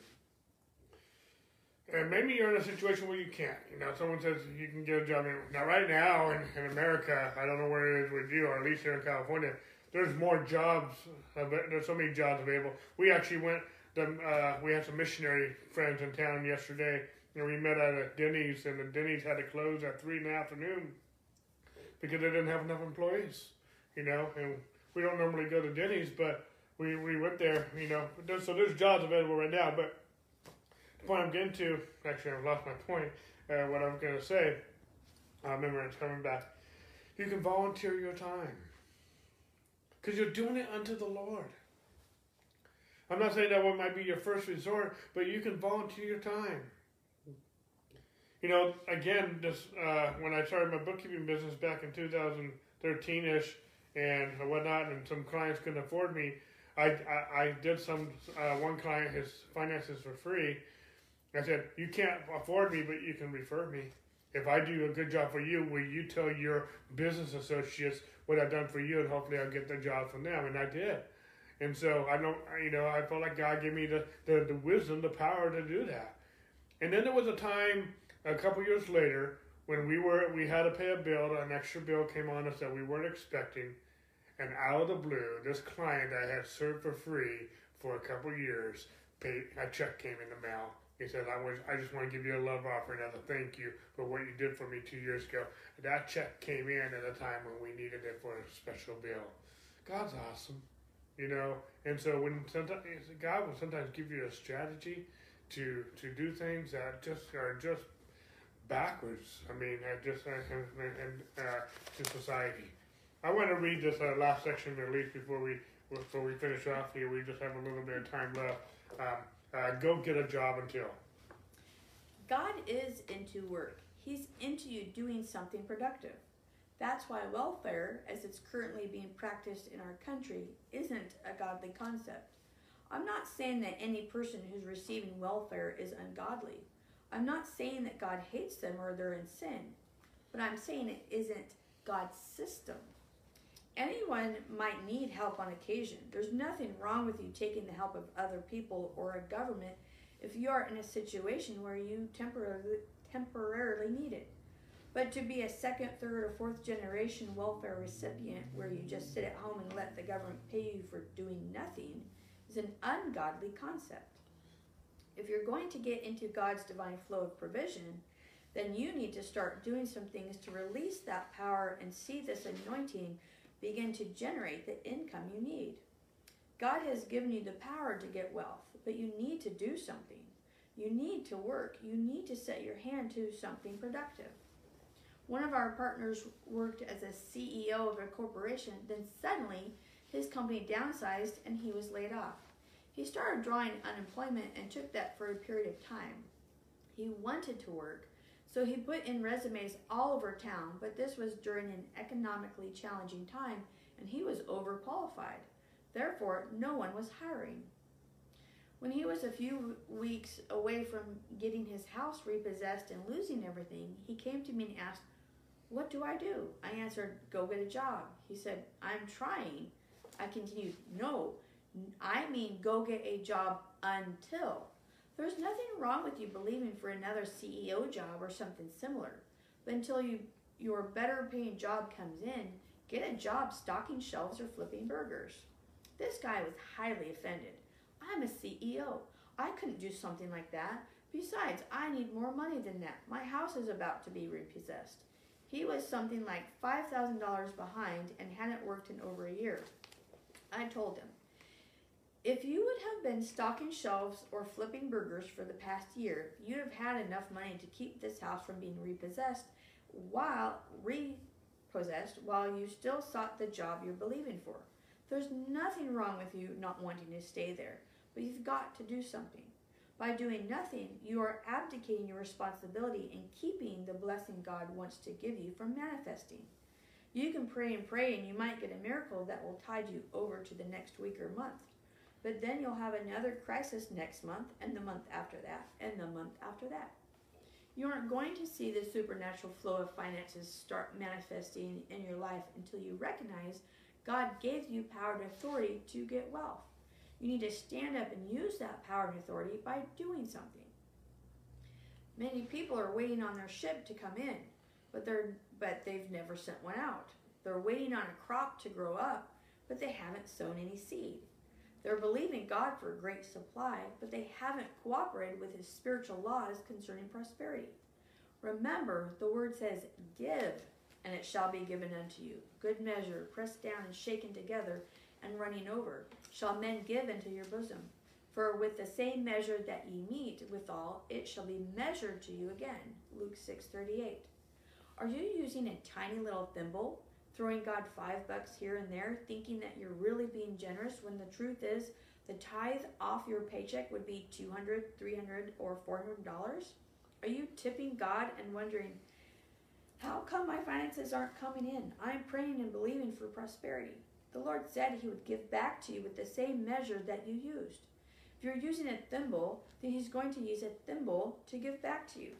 And maybe you're in a situation where you can't. You know, someone says you can get a job. Now, right now in, in America, I don't know where it is with you, or at least here in California, there's more jobs. There's so many jobs available. We actually went. Uh, we had some missionary friends in town yesterday, and we met at a Denny's, and the Denny's had to close at three in the afternoon because they didn't have enough employees. You know, and we don't normally go to Denny's, but we, we went there. You know, so there's jobs available right now, but the point I'm getting to, actually, I've lost my point. Uh, what I'm going to say, I remember it's coming back. You can volunteer your time because you're doing it unto the Lord. I'm not saying that one might be your first resort, but you can volunteer your time. You know, again, this uh, when I started my bookkeeping business back in 2013 ish and whatnot, and some clients couldn't afford me, I, I, I did some, uh, one client, his finances for free, I said, You can't afford me, but you can refer me. If I do a good job for you, will you tell your business associates what I've done for you, and hopefully I'll get the job from them? And I did. And so I don't, you know, I felt like God gave me the, the, the wisdom, the power to do that. And then there was a time a couple years later when we were we had to pay a bill, an extra bill came on us that we weren't expecting, and out of the blue, this client I had served for free for a couple years, paid a check came in the mail He said, I, was, I just want to give you a love offering as a thank you for what you did for me two years ago. That check came in at a time when we needed it for a special bill. God's awesome, you know. And so when sometimes God will sometimes give you a strategy to to do things that just are just backwards. I mean, just and uh, to society. I want to read this uh, last section at least before we before we finish off here. We just have a little bit of time left. Um, uh, go get a job until. God is into work. He's into you doing something productive. That's why welfare, as it's currently being practiced in our country, isn't a godly concept. I'm not saying that any person who's receiving welfare is ungodly. I'm not saying that God hates them or they're in sin, but I'm saying it isn't God's system. Anyone might need help on occasion. There's nothing wrong with you taking the help of other people or a government if you are in a situation where you temporarily temporarily need it. But to be a second, third, or fourth generation welfare recipient where you just sit at home and let the government pay you for doing nothing is an ungodly concept. If you're going to get into God's divine flow of provision, then you need to start doing some things to release that power and see this anointing begin to generate the income you need. God has given you the power to get wealth, but you need to do something. You need to work. You need to set your hand to something productive. One of our partners worked as a CEO of a corporation, then suddenly his company downsized and he was laid off. He started drawing unemployment and took that for a period of time. He wanted to work, so he put in resumes all over town, but this was during an economically challenging time and he was overqualified. Therefore, no one was hiring. When he was a few weeks away from getting his house repossessed and losing everything, he came to me and asked, What do I do? I answered, Go get a job. He said, I'm trying. I continued, No, I mean go get a job until. There's nothing wrong with you believing for another CEO job or something similar. But until you your better paying job comes in, get a job stocking shelves or flipping burgers. This guy was highly offended. I'm a CEO. I couldn't do something like that. Besides, I need more money than that. My house is about to be repossessed. He was something like $5,000 behind and hadn't worked in over a year. I told him, if you would have been stocking shelves or flipping burgers for the past year, you'd have had enough money to keep this house from being repossessed while repossessed while you still sought the job you're believing for. There's nothing wrong with you not wanting to stay there, but you've got to do something. By doing nothing, you are abdicating your responsibility and keeping the blessing God wants to give you from manifesting. You can pray and pray, and you might get a miracle that will tide you over to the next week or month. But then you'll have another crisis next month, and the month after that, and the month after that. You aren't going to see the supernatural flow of finances start manifesting in your life until you recognize God gave you power and authority to get wealth. You need to stand up and use that power and authority by doing something. Many people are waiting on their ship to come in, but they're but they've never sent one out. They're waiting on a crop to grow up, but they haven't sown any seed. They're believing God for a great supply, but they haven't cooperated with his spiritual laws concerning prosperity. Remember, the word says, Give, and it shall be given unto you. Good measure, pressed down and shaken together, and running over, shall men give into your bosom. For with the same measure that ye meet withal, it shall be measured to you again. Luke 6:38. Are you using a tiny little thimble, throwing God five bucks here and there, thinking that you're really being generous when the truth is the tithe off your paycheck would be 200 300 or $400? Are you tipping God and wondering, how come my finances aren't coming in? I'm praying and believing for prosperity. The Lord said He would give back to you with the same measure that you used. If you're using a thimble, then He's going to use a thimble to give back to you.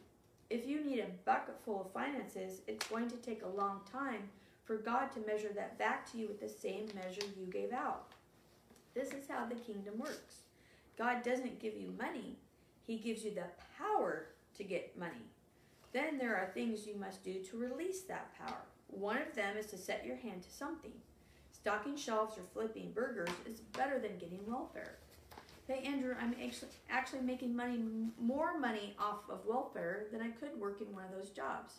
If you need a bucket full of finances, it's going to take a long time for God to measure that back to you with the same measure you gave out. This is how the kingdom works. God doesn't give you money, He gives you the power to get money. Then there are things you must do to release that power. One of them is to set your hand to something. Stocking shelves or flipping burgers is better than getting welfare. Hey Andrew, I'm actually actually making money more money off of welfare than I could work in one of those jobs.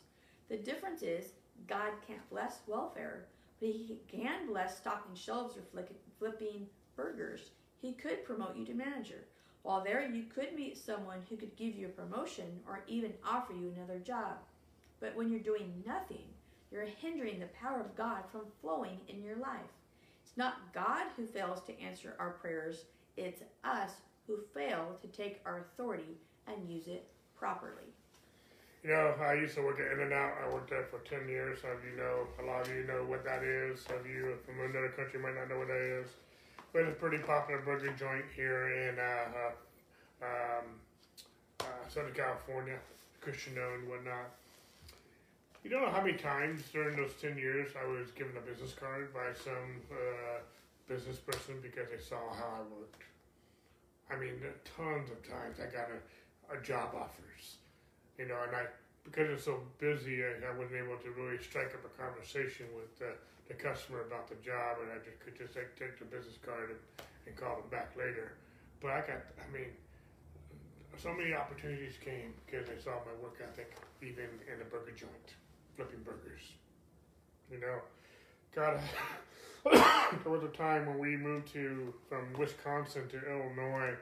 The difference is God can't bless welfare, but He can bless stocking shelves or flipping burgers. He could promote you to manager. While there, you could meet someone who could give you a promotion or even offer you another job. But when you're doing nothing, you're hindering the power of God from flowing in your life. It's not God who fails to answer our prayers, it's us who fail to take our authority and use it properly. You know, I used to work at In-N-Out. I worked there for 10 years. Of you know, a lot of you know what that is. Some of you from another country might not know what that is. But it's a pretty popular burger joint here in uh, uh, um, uh, Southern California, Christian owned, whatnot. You don't know how many times during those 10 years I was given a business card by some uh, business person because they saw how I worked. I mean, tons of times I got a, a job offers, you know, and I because it's so busy, I, I wasn't able to really strike up a conversation with uh, the customer about the job, and I just could just take, take the business card and, and call them back later. But I got, I mean, so many opportunities came because they saw my work ethic, even in a burger joint flipping burgers. You know, God, there was a time when we moved to from Wisconsin to Illinois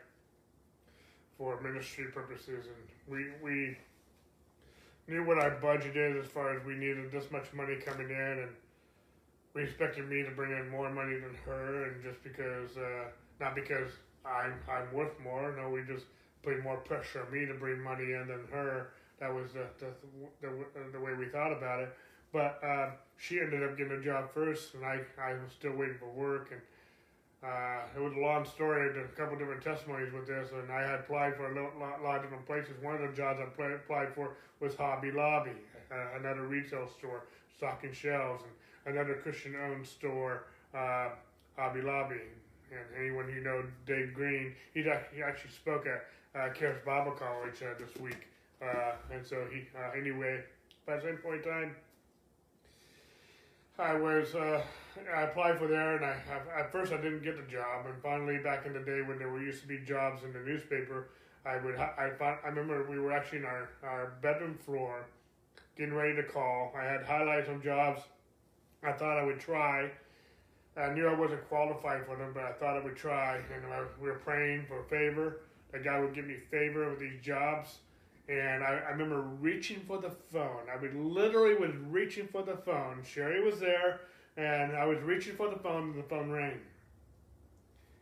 for ministry purposes, and we we knew what our budget is as far as we needed this much money coming in, and we expected me to bring in more money than her, and just because, uh, not because I'm I'm worth more, no, we just put more pressure on me to bring money in than her that was the, the, the, the way we thought about it. But uh, she ended up getting a job first, and I, I was still waiting for work. And uh, it was a long story, a couple different testimonies with this. And I had applied for a lot, lot of different places. One of the jobs I applied for was Hobby Lobby, uh, another retail store, stocking shelves, and another Christian owned store, uh, Hobby Lobby. And anyone you know, Dave Green, he actually spoke at uh, Bible College uh, this week. Uh, and so he, uh, anyway, by the same point in time, I was, uh, I applied for there, and I, at first I didn't get the job, and finally, back in the day when there were used to be jobs in the newspaper, I would, I, found, I remember we were actually in our, our bedroom floor, getting ready to call. I had highlights on jobs. I thought I would try. I knew I wasn't qualified for them, but I thought I would try, and I, we were praying for favor. That God would give me favor with these jobs and I, I, remember reaching for the phone. I would literally was reaching for the phone. Sherry was there, and I was reaching for the phone, and the phone rang.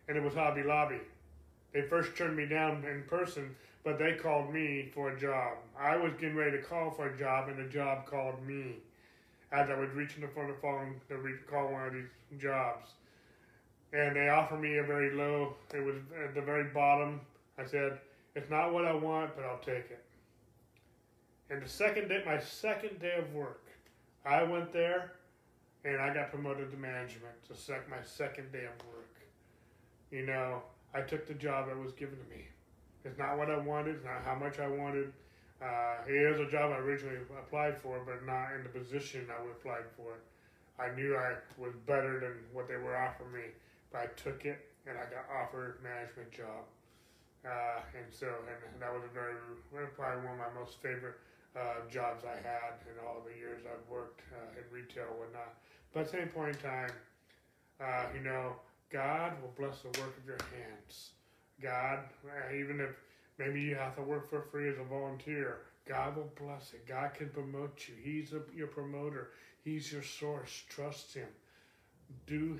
And it was Hobby Lobby. They first turned me down in person, but they called me for a job. I was getting ready to call for a job, and the job called me as I was reaching for the phone to call one of these jobs. And they offered me a very low, it was at the very bottom. I said, It's not what I want, but I'll take it. And the second day, my second day of work, I went there and I got promoted to management. To sec my second day of work. You know, I took the job that was given to me. It's not what I wanted. It's not how much I wanted. Uh, it is a job I originally applied for, but not in the position I applied for. I knew I was better than what they were offering me, but I took it and I got offered management job. Uh, and so, and that was a very, probably one of my most favorite uh, jobs I had in all the years I've worked uh, in retail and whatnot. But at the same point in time, uh, you know, God will bless the work of your hands. God, uh, even if maybe you have to work for free as a volunteer, God will bless it. God can promote you. He's a, your promoter. He's your source. Trust Him. Do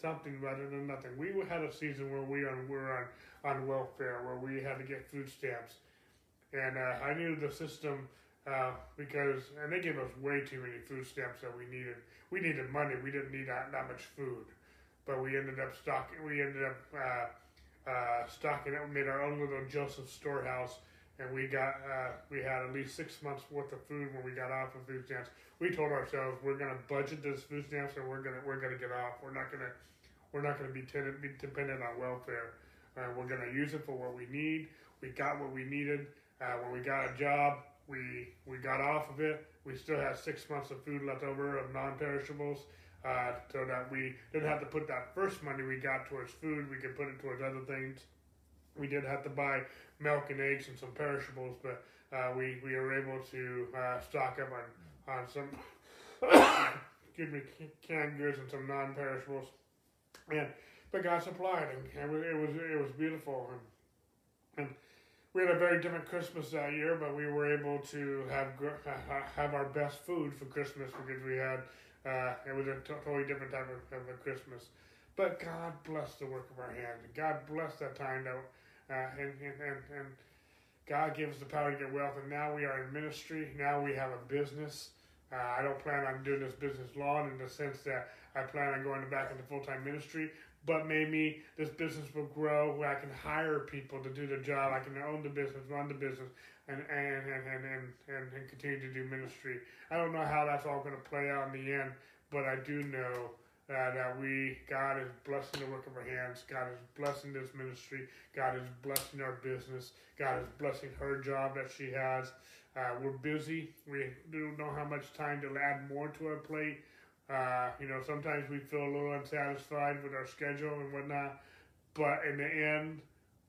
something rather than nothing. We had a season where we were on, on welfare, where we had to get food stamps. And uh, I knew the system uh, because, and they gave us way too many food stamps that we needed. We needed money. We didn't need that, that much food, but we ended up stocking. We ended up uh, uh, stocking it. We made our own little Joseph storehouse, and we got uh, we had at least six months worth of food when we got off of food stamps. We told ourselves we're going to budget this food stamps, and we're gonna we're gonna get off. We're not gonna we're not gonna be, ten- be dependent on welfare. Uh, we're gonna use it for what we need. We got what we needed. Uh, when we got a job, we we got off of it. We still had six months of food left over of non-perishables, uh, so that we didn't have to put that first money we got towards food. We could put it towards other things. we did have to buy milk and eggs and some perishables, but uh, we we were able to uh, stock up on on some excuse me canned goods and some non-perishables, and but God supplied, and, and it was it was beautiful, and and we had a very different Christmas that year, but we were able to have have our best food for Christmas because we had uh, it was a totally different type of, of a Christmas. But God bless the work of our hands. God bless that time that uh, and, and, and, and God gave us the power to get wealth, and now we are in ministry. Now we have a business. Uh, I don't plan on doing this business long in the sense that I plan on going back into full time ministry, but maybe this business will grow where I can hire people to do the job. I can own the business, run the business, and and and and, and, and, and continue to do ministry. I don't know how that's all going to play out in the end, but I do know uh, that we God is blessing the work of our hands. God is blessing this ministry. God is blessing our business. God is blessing her job that she has. Uh, we're busy. We don't know how much time to add more to our plate. Uh, you know, sometimes we feel a little unsatisfied with our schedule and whatnot. But in the end,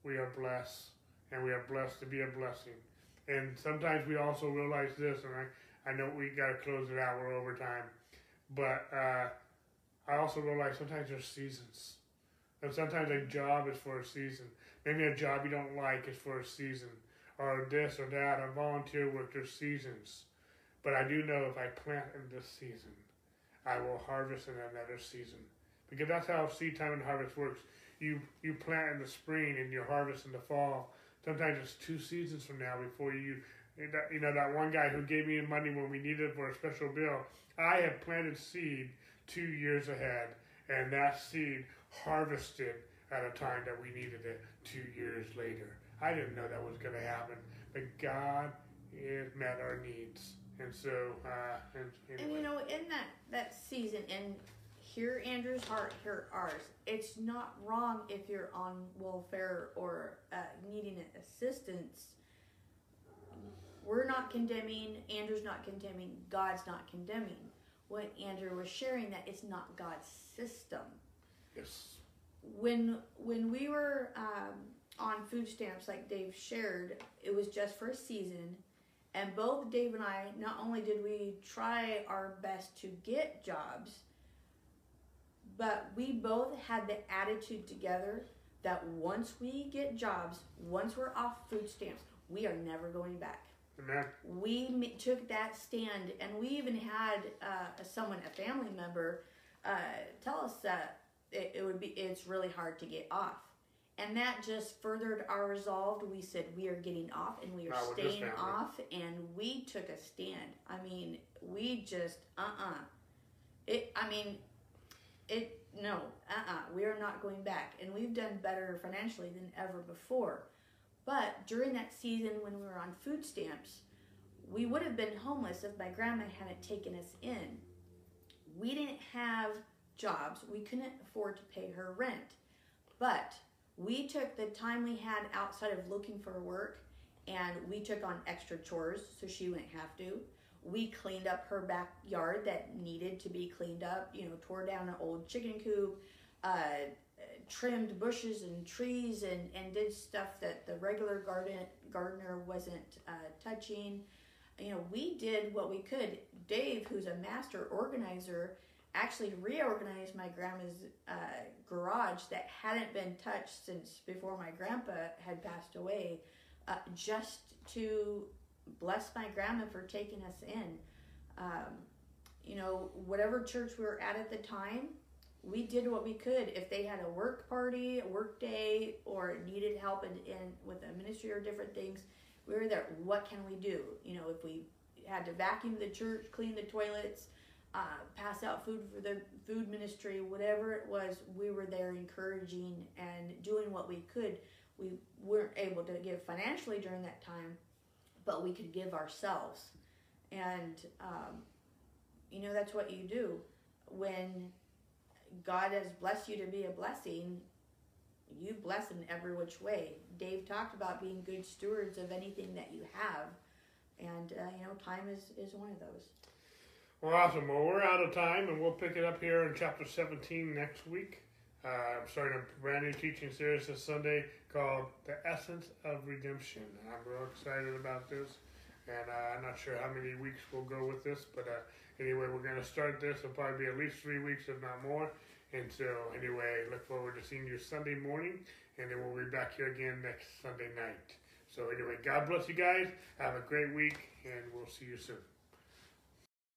we are blessed, and we are blessed to be a blessing. And sometimes we also realize this, and I, I know we got to close it out. We're over time, but uh, I also realize sometimes there's seasons. And sometimes a job is for a season. Maybe a job you don't like is for a season. Or this or that, or volunteer work, there's seasons. But I do know if I plant in this season, I will harvest in another season. Because that's how seed time and harvest works. You you plant in the spring and you harvest in the fall. Sometimes it's two seasons from now before you you know that one guy who gave me money when we needed it for a special bill. I have planted seed two years ahead, and that seed harvested at a time that we needed it two years later. I didn't know that was going to happen, but God has met our needs. And so, uh, and, anyway. and you know, in that, that season, and hear Andrew's heart, hear ours. It's not wrong if you're on welfare or uh, needing assistance. We're not condemning, Andrew's not condemning, God's not condemning what Andrew was sharing that it's not God's system. Yes. When when we were um, on food stamps, like Dave shared, it was just for a season, and both Dave and I not only did we try our best to get jobs, but we both had the attitude together that once we get jobs, once we're off food stamps, we are never going back. Amen. We took that stand, and we even had uh, someone, a family member, uh, tell us that it, it, would be. It's really hard to get off, and that just furthered our resolve. We said we are getting off, and we are Not staying off, and we took a stand. I mean, we just uh uh-uh. uh It. I mean, it. No, uh uh-uh. uh. We are not going back, and we've done better financially than ever before. But during that season when we were on food stamps, we would have been homeless if my grandma hadn't taken us in. We didn't have jobs, we couldn't afford to pay her rent. But we took the time we had outside of looking for work and we took on extra chores so she wouldn't have to. We cleaned up her backyard that needed to be cleaned up, you know, tore down an old chicken coop, uh, trimmed bushes and trees and, and did stuff that the regular garden gardener wasn't uh, touching. You know, we did what we could. Dave, who's a master organizer, actually reorganized my grandma's uh, garage that hadn't been touched since before my grandpa had passed away, uh, just to bless my grandma for taking us in. Um, you know, whatever church we were at at the time, we did what we could. If they had a work party, a work day, or needed help in, in with a ministry or different things, we were there. What can we do? You know, if we had to vacuum the church, clean the toilets, uh, pass out food for the food ministry, whatever it was, we were there encouraging and doing what we could. We weren't able to give financially during that time, but we could give ourselves. And, um, you know, that's what you do when God has blessed you to be a blessing, you bless in every which way. Dave talked about being good stewards of anything that you have, and uh, you know, time is is one of those. Awesome. Well, we're out of time, and we'll pick it up here in chapter 17 next week. Uh, I'm starting a brand new teaching series this Sunday called The Essence of Redemption. And I'm real excited about this. And uh, I'm not sure how many weeks we'll go with this, but uh, anyway, we're going to start this. It'll probably be at least three weeks, if not more. And so, anyway, look forward to seeing you Sunday morning, and then we'll be back here again next Sunday night. So, anyway, God bless you guys. Have a great week, and we'll see you soon.